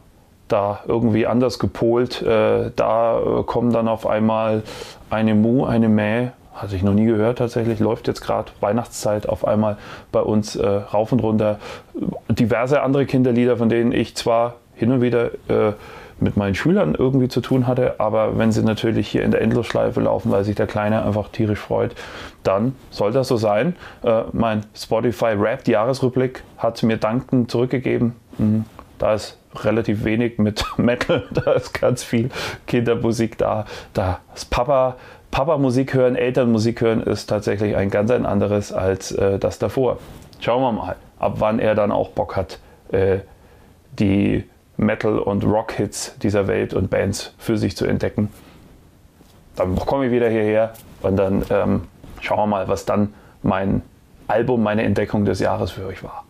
S7: da irgendwie anders gepolt. Äh, da äh, kommen dann auf einmal eine Mu, eine Mäh, hatte ich noch nie gehört tatsächlich, läuft jetzt gerade Weihnachtszeit auf einmal bei uns äh, rauf und runter. Diverse andere Kinderlieder, von denen ich zwar hin und wieder mit meinen Schülern irgendwie zu tun hatte, aber wenn sie natürlich hier in der Endlosschleife laufen, weil sich der Kleine einfach tierisch freut, dann soll das so sein. Äh, mein Spotify Rap Jahresrückblick hat mir dankend zurückgegeben. Mhm. Da ist relativ wenig mit <laughs> Metal, da ist ganz viel Kindermusik da. Das Papa, Papa Musik hören, Eltern Musik hören ist tatsächlich ein ganz ein anderes als äh, das davor. Schauen wir mal, ab wann er dann auch Bock hat, äh, die Metal- und Rock-Hits dieser Welt und Bands für sich zu entdecken. Dann komme ich wieder hierher und dann ähm, schauen wir mal, was dann mein Album, meine Entdeckung des Jahres für euch war.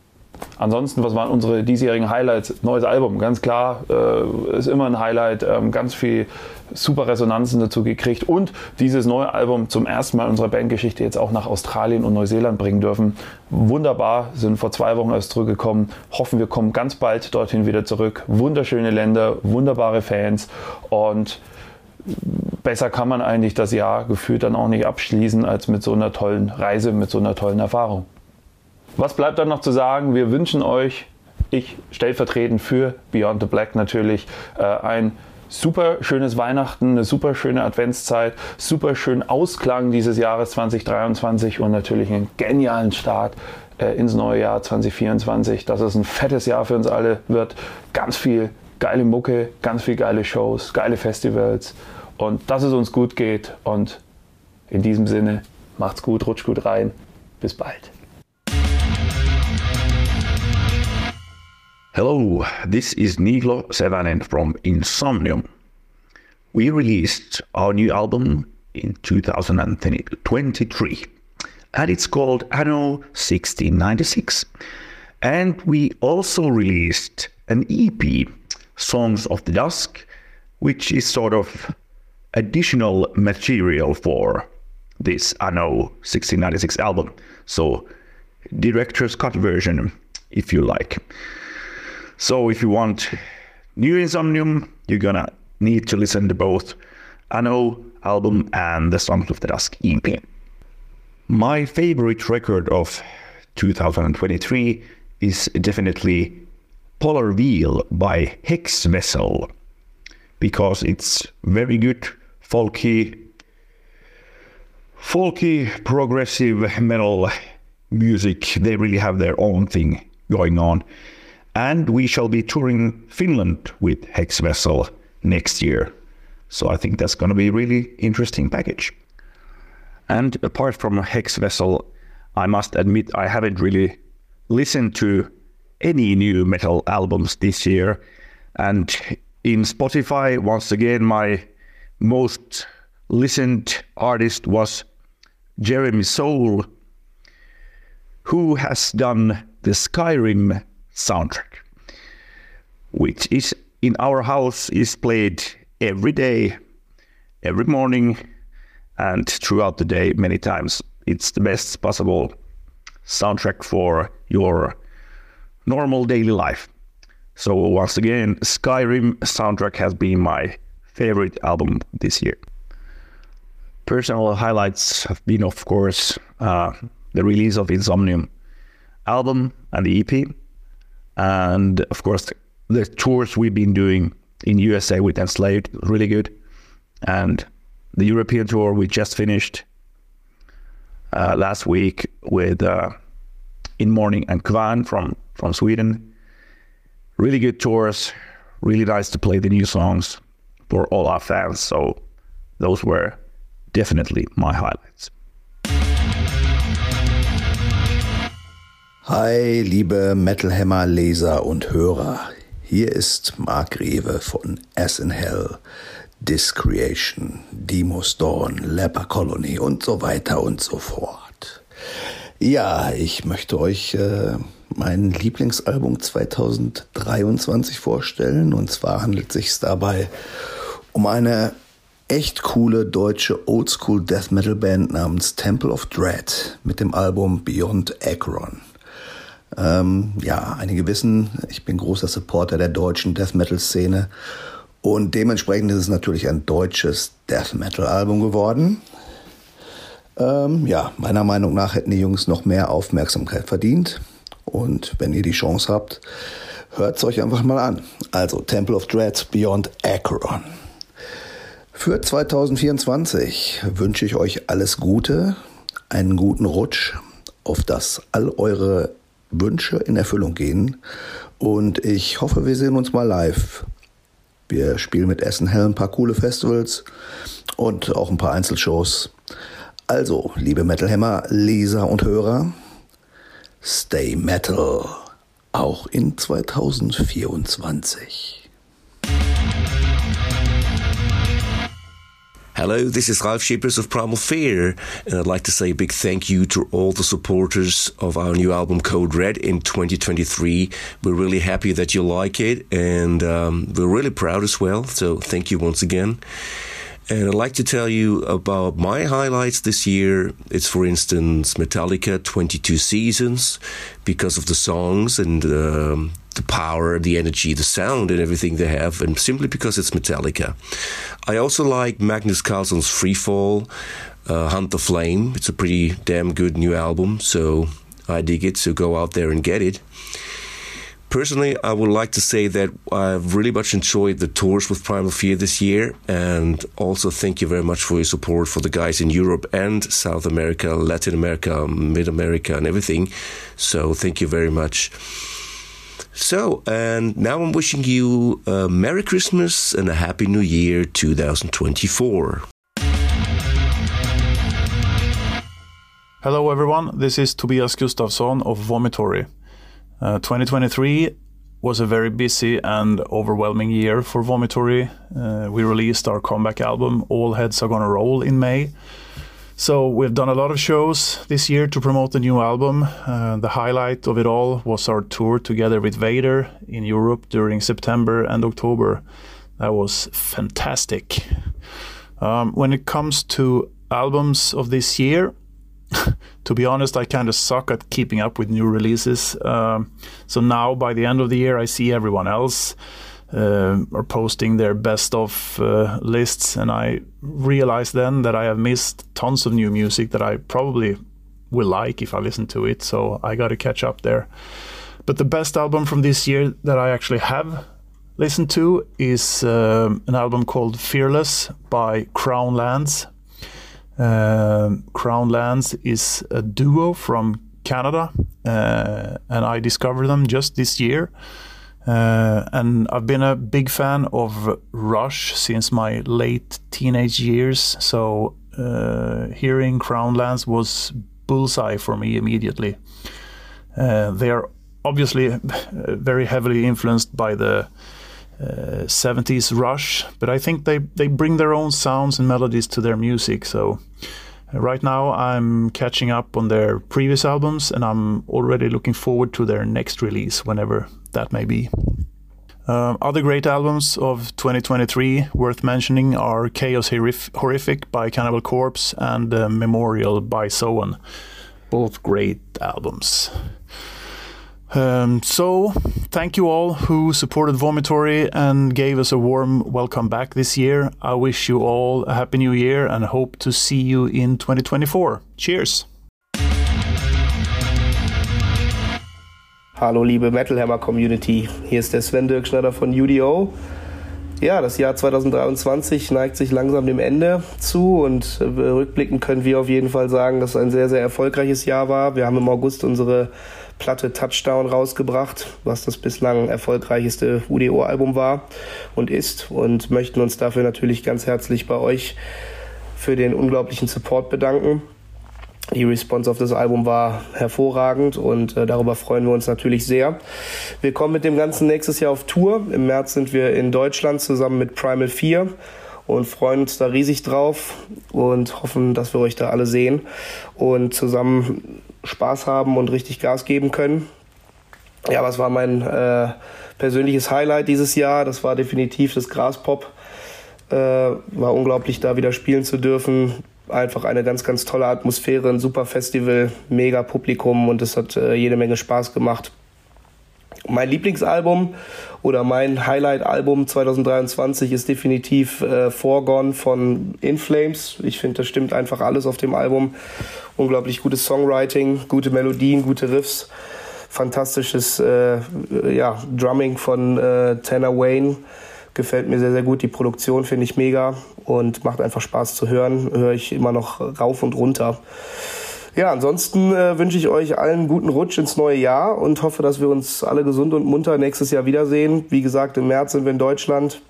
S7: Ansonsten, was waren unsere diesjährigen Highlights? Neues Album, ganz klar, äh, ist immer ein Highlight. Ähm, ganz viel super Resonanzen dazu gekriegt und dieses neue Album zum ersten Mal in unserer Bandgeschichte jetzt auch nach Australien und Neuseeland bringen dürfen. Wunderbar, sind vor zwei Wochen erst zurückgekommen. Hoffen, wir kommen ganz bald dorthin wieder zurück. Wunderschöne Länder, wunderbare Fans und besser kann man eigentlich das Jahr gefühlt dann auch nicht abschließen als mit so einer tollen Reise, mit so einer tollen Erfahrung. Was bleibt dann noch zu sagen? Wir wünschen euch, ich stellvertretend für Beyond the Black natürlich, äh, ein super schönes Weihnachten, eine super schöne Adventszeit, super schönen Ausklang dieses Jahres 2023 und natürlich einen genialen Start äh, ins neue Jahr 2024, dass es ein fettes Jahr für uns alle wird. Ganz viel geile Mucke, ganz viel geile Shows, geile Festivals und dass es uns gut geht. Und in diesem Sinne, macht's gut, rutscht gut rein. Bis bald.
S8: Hello, this is Niglo Sevanen from Insomnium. We released our new album in 2023 and it's called Anno 1696. And we also released an EP, Songs of the Dusk, which is sort of additional material for this Anno 1696 album. So, director's cut version, if you like. So if you want new Insomnium, you're gonna need to listen to both Anno album and the Songs of the Dusk EP. My favorite record of 2023 is definitely Polar Wheel by Hex Vessel because it's very good folky folky progressive metal music they really have their own thing going on and we shall be touring Finland with Hex Vessel next year. So I think that's going to be a really interesting package. And apart from Hex Vessel, I must admit I haven't really listened to any new metal albums this year. And in Spotify, once again, my most listened artist was Jeremy Soule, who has done the Skyrim soundtrack, which is in our house is played every day, every morning, and throughout the day many times. It's the best possible soundtrack for your normal daily life. So once again, Skyrim soundtrack has been my favorite album this year. Personal highlights have been, of course, uh, the release of Insomnium album and the EP, and of course the tours we've been doing in USA with Enslaved really good, and the European tour we just finished uh, last week with uh, In Morning and Kvan from from Sweden. Really good tours, really nice to play the new songs for all our fans. So those were definitely my highlights.
S9: Hi, liebe Metal Hammer Leser und Hörer. Hier ist Mark Rewe von As in Hell, Discreation, Demos Dawn, Leper Colony und so weiter und so fort. Ja, ich möchte euch äh, mein Lieblingsalbum 2023 vorstellen. Und zwar handelt es sich dabei um eine echt coole deutsche Oldschool Death Metal Band namens Temple of Dread mit dem Album Beyond Akron. Ähm, ja, einige wissen, ich bin großer Supporter der deutschen Death Metal Szene und dementsprechend ist es natürlich ein deutsches Death Metal Album geworden. Ähm, ja, meiner Meinung nach hätten die Jungs noch mehr Aufmerksamkeit verdient. Und wenn ihr die Chance habt, hört es euch einfach mal an. Also Temple of Dread Beyond Akron. Für 2024 wünsche ich euch alles Gute, einen guten Rutsch, auf dass all eure Wünsche in Erfüllung gehen. Und ich hoffe, wir sehen uns mal live. Wir spielen mit Essen Hell ein paar coole Festivals und auch ein paar Einzelshows. Also, liebe Metalhammer, Leser und Hörer, stay metal, auch in 2024.
S10: Hello, this is Ralph Shippers of Primal Fear, and I'd like to say a big thank you to all the supporters of our new album Code Red in 2023. We're really happy that you like it, and um, we're really proud as well. So thank you once again. And I'd like to tell you about my highlights this year. It's, for instance, Metallica 22 Seasons, because of the songs and um, the power, the energy, the sound, and everything they have, and simply because it's Metallica. I also like Magnus Carlsen's Freefall, uh, Hunt the Flame. It's a pretty damn good new album, so I dig it, so go out there and get it. Personally, I would like to say that I've really much enjoyed the tours with Primal Fear this year, and also thank you very much for your support for the guys in Europe and South America, Latin America, Mid America, and everything. So, thank you very much. So, and now I'm wishing you a Merry Christmas and a Happy New Year 2024.
S11: Hello, everyone. This is Tobias Gustafsson of Vomitory. Uh, 2023 was a very busy and overwhelming year for Vomitory. Uh, we released our comeback album, All Heads Are Gonna Roll, in May. So we've done a lot of shows this year to promote the new album. Uh, the highlight of it all was our tour together with Vader in Europe during September and October. That was fantastic. Um, when it comes to albums of this year, <laughs> to be honest, I kind of suck at keeping up with new releases. Um, so now, by the end of the year, I see everyone else uh, are posting their best of uh, lists, and I realized then that I have missed tons of new music that I probably will like if I listen to it. So I got to catch up there. But the best album from this year that I actually have listened to is uh, an album called Fearless by Crown Lands. Uh, Crown Lands is a duo from Canada, uh, and I discovered them just this year. Uh, and I've been a big fan of Rush since my late teenage years. So uh, hearing Crownlands was bullseye for me immediately. Uh, they are obviously <laughs> very heavily influenced by the 70s Rush, but I think they, they bring their own sounds and melodies to their music. So right now I'm catching up on their previous albums and I'm already looking forward to their next release whenever that may be. Um, other great albums of 2023 worth mentioning are Chaos Horrific by Cannibal Corpse and uh, Memorial by Soen. Both great albums. Um, so, thank you all who supported Vomitory and gave us a warm welcome back this year. I wish you all a happy new year and hope to see you in 2024. Cheers!
S12: Hallo liebe Metalhammer Community, hier ist der Sven Dirk Schneider von UDO. Ja, das Jahr 2023 neigt sich langsam dem Ende zu und äh, rückblickend können wir auf jeden Fall sagen, dass es ein sehr, sehr erfolgreiches Jahr war. Wir haben im August unsere Platte Touchdown rausgebracht, was das bislang erfolgreichste UDO-Album war und ist und möchten uns dafür natürlich ganz herzlich bei euch für den unglaublichen Support bedanken. Die Response auf das Album war hervorragend und äh, darüber freuen wir uns natürlich sehr. Wir kommen mit dem Ganzen nächstes Jahr auf Tour. Im März sind wir in Deutschland zusammen mit Primal 4 und freuen uns da riesig drauf und hoffen, dass wir euch da alle sehen und zusammen Spaß haben und richtig Gas geben können. Ja, was war mein äh, persönliches Highlight dieses Jahr? Das war definitiv das Graspop. Äh, war unglaublich, da wieder spielen zu dürfen. Einfach eine ganz, ganz tolle Atmosphäre, ein super Festival, mega Publikum und es hat äh, jede Menge Spaß gemacht. Mein Lieblingsalbum oder mein Highlight-Album 2023 ist definitiv äh, Foregone von In Flames. Ich finde, das stimmt einfach alles auf dem Album. Unglaublich gutes Songwriting, gute Melodien, gute Riffs, fantastisches äh, ja, Drumming von äh, Tanner Wayne. Gefällt mir sehr, sehr gut. Die Produktion finde ich mega und macht einfach Spaß zu hören. Höre ich immer noch rauf und runter. Ja, ansonsten äh, wünsche ich euch allen guten Rutsch ins neue Jahr und hoffe, dass wir uns alle gesund und munter nächstes Jahr wiedersehen. Wie gesagt, im März sind wir in Deutschland.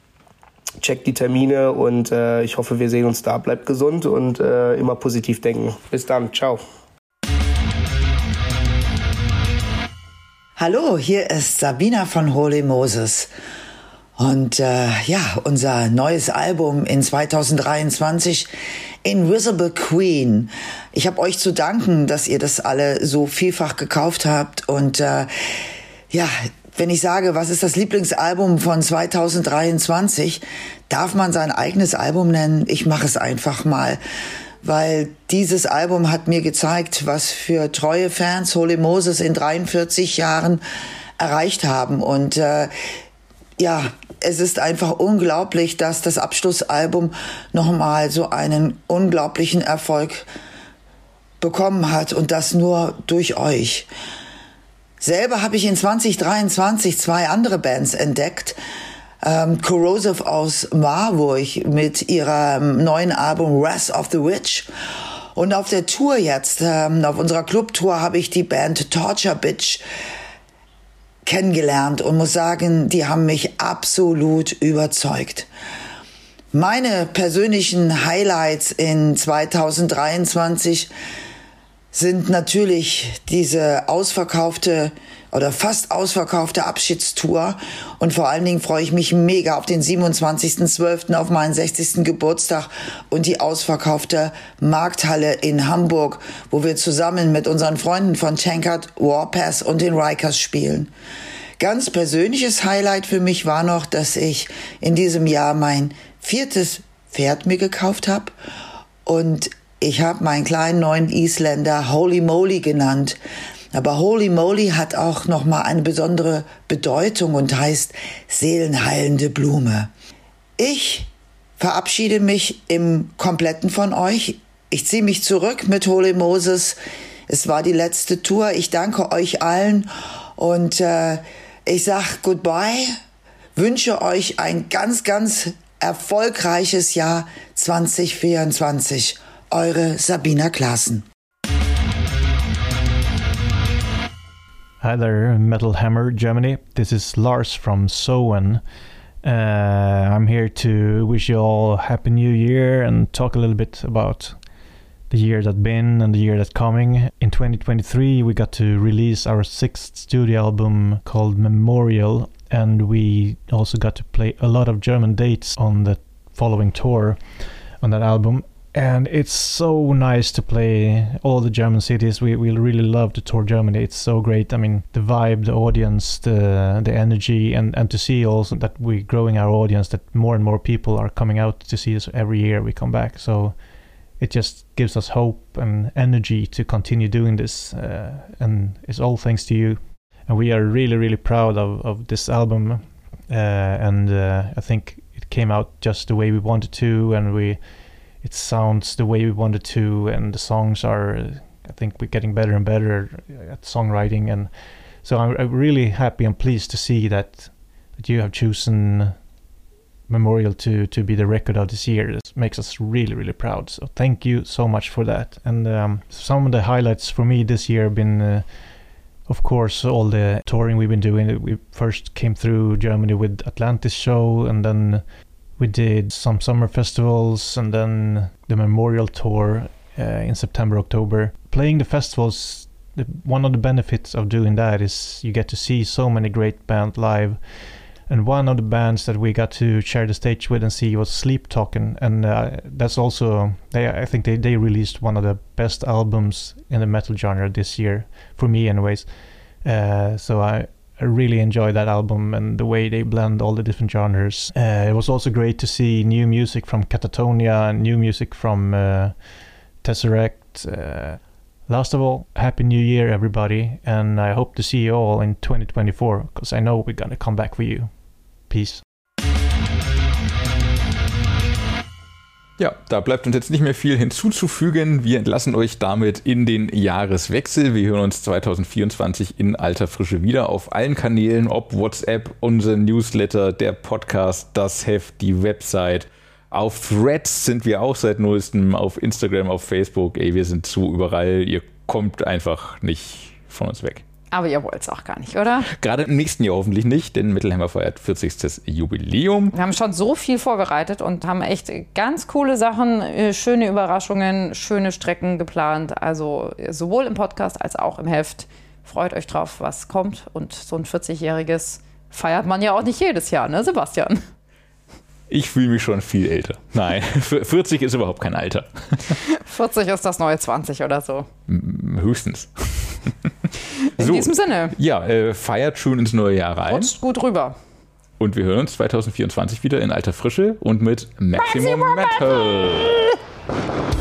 S12: Checkt die Termine und äh, ich hoffe, wir sehen uns da. Bleibt gesund und äh, immer positiv denken. Bis dann. Ciao.
S13: Hallo, hier ist Sabina von Holy Moses. Und äh, ja, unser neues Album in 2023 Invisible Queen. Ich habe euch zu danken, dass ihr das alle so vielfach gekauft habt. Und äh, ja, wenn ich sage, was ist das Lieblingsalbum von 2023, darf man sein eigenes Album nennen. Ich mache es einfach mal. Weil dieses Album hat mir gezeigt, was für treue Fans Holy Moses in 43 Jahren erreicht haben. Und äh, ja, es ist einfach unglaublich, dass das Abschlussalbum nochmal so einen unglaublichen Erfolg bekommen hat und das nur durch euch. Selber habe ich in 2023 zwei andere Bands entdeckt. Ähm, Corrosive aus Marburg mit ihrem neuen Album Wrath of the Witch. Und auf der Tour jetzt, ähm, auf unserer Clubtour, habe ich die Band Torture Bitch kennengelernt und muss sagen, die haben mich absolut überzeugt. Meine persönlichen Highlights in 2023 sind natürlich diese ausverkaufte oder fast ausverkaufte Abschiedstour. Und vor allen Dingen freue ich mich mega auf den 27.12. auf meinen 60. Geburtstag und die ausverkaufte Markthalle in Hamburg, wo wir zusammen mit unseren Freunden von Tankard, Warpass und den Rikers spielen. Ganz persönliches Highlight für mich war noch, dass ich in diesem Jahr mein viertes Pferd mir gekauft habe und ich habe meinen kleinen neuen Isländer Holy Moly genannt. Aber Holy Moly hat auch noch mal eine besondere Bedeutung und heißt seelenheilende Blume. Ich verabschiede mich im kompletten von euch. Ich ziehe mich zurück mit Holy Moses. Es war die letzte Tour. Ich danke euch allen und äh, ich sag Goodbye. Wünsche euch ein ganz, ganz erfolgreiches Jahr 2024. Eure Sabina Klaassen.
S14: Hi there, Metal Hammer Germany. This is Lars from Sowen. Uh, I'm here to wish you all a happy new year and talk a little bit about the year that's been and the year that's coming. In 2023, we got to release our sixth studio album called Memorial, and we also got to play a lot of German dates on the following tour on that album and it's so nice to play all the German cities. We we really love to tour Germany. It's so great. I mean, the vibe, the audience, the the energy, and and to see also that we're growing our audience. That more and more people are coming out to see us every year. We come back, so it just gives us hope and energy to continue doing this. Uh, and it's all thanks to you. And we are really really proud of of this album. Uh, and uh, I think it came out just the way we wanted to, and we it sounds the way we wanted to, and the songs are. I think we're getting better and better at songwriting, and so I'm, I'm really happy and pleased to see that that you have chosen Memorial to to be the record of this year. This makes us really really proud. So thank you so much for that. And um, some of the highlights for me this year have been. Uh, of course, all the touring we've been doing. We first came through Germany with Atlantis show, and then we did some summer festivals and then the memorial tour uh, in September, October. Playing the festivals, the, one of the benefits of doing that is you get to see so many great bands live. And one of the bands that we got to share the stage with and see was Sleep Talking, and uh, that's also they. I think they they released one of the best albums in the metal genre this year for me, anyways. Uh, so I. I really enjoy that album and the way they blend all the different genres. Uh, it was also great to see new music from Catatonia and new music from uh, Tesseract. Uh, last of all, Happy New Year, everybody, and I hope to see you all in 2024 because I know we're gonna come back for you. Peace.
S3: Ja, da bleibt uns jetzt nicht mehr viel hinzuzufügen. Wir entlassen euch damit in den Jahreswechsel. Wir hören uns 2024 in alter Frische wieder auf allen Kanälen, ob WhatsApp, unser Newsletter, der Podcast, das Heft, die Website. Auf Threads sind wir auch seit neuestem, auf Instagram, auf Facebook. Ey, wir sind zu überall. Ihr kommt einfach nicht von uns weg.
S2: Aber ihr wollt es auch gar nicht, oder?
S3: Gerade im nächsten Jahr hoffentlich nicht, denn Mittelhammer feiert 40. Jubiläum.
S2: Wir haben schon so viel vorbereitet und haben echt ganz coole Sachen, äh, schöne Überraschungen, schöne Strecken geplant. Also sowohl im Podcast als auch im Heft. Freut euch drauf, was kommt. Und so ein 40-jähriges feiert man ja auch nicht jedes Jahr, ne, Sebastian?
S3: Ich fühle mich schon viel älter. Nein, <laughs> 40 ist überhaupt kein Alter. <laughs>
S2: 40 ist das neue 20 oder so.
S3: Höchstens.
S2: In so, diesem Sinne.
S3: Ja, äh, feiert schön ins neue Jahr rein.
S2: Rutscht gut rüber.
S3: Und wir hören uns 2024 wieder in alter Frische und mit Maximum, Maximum Metal. Metal.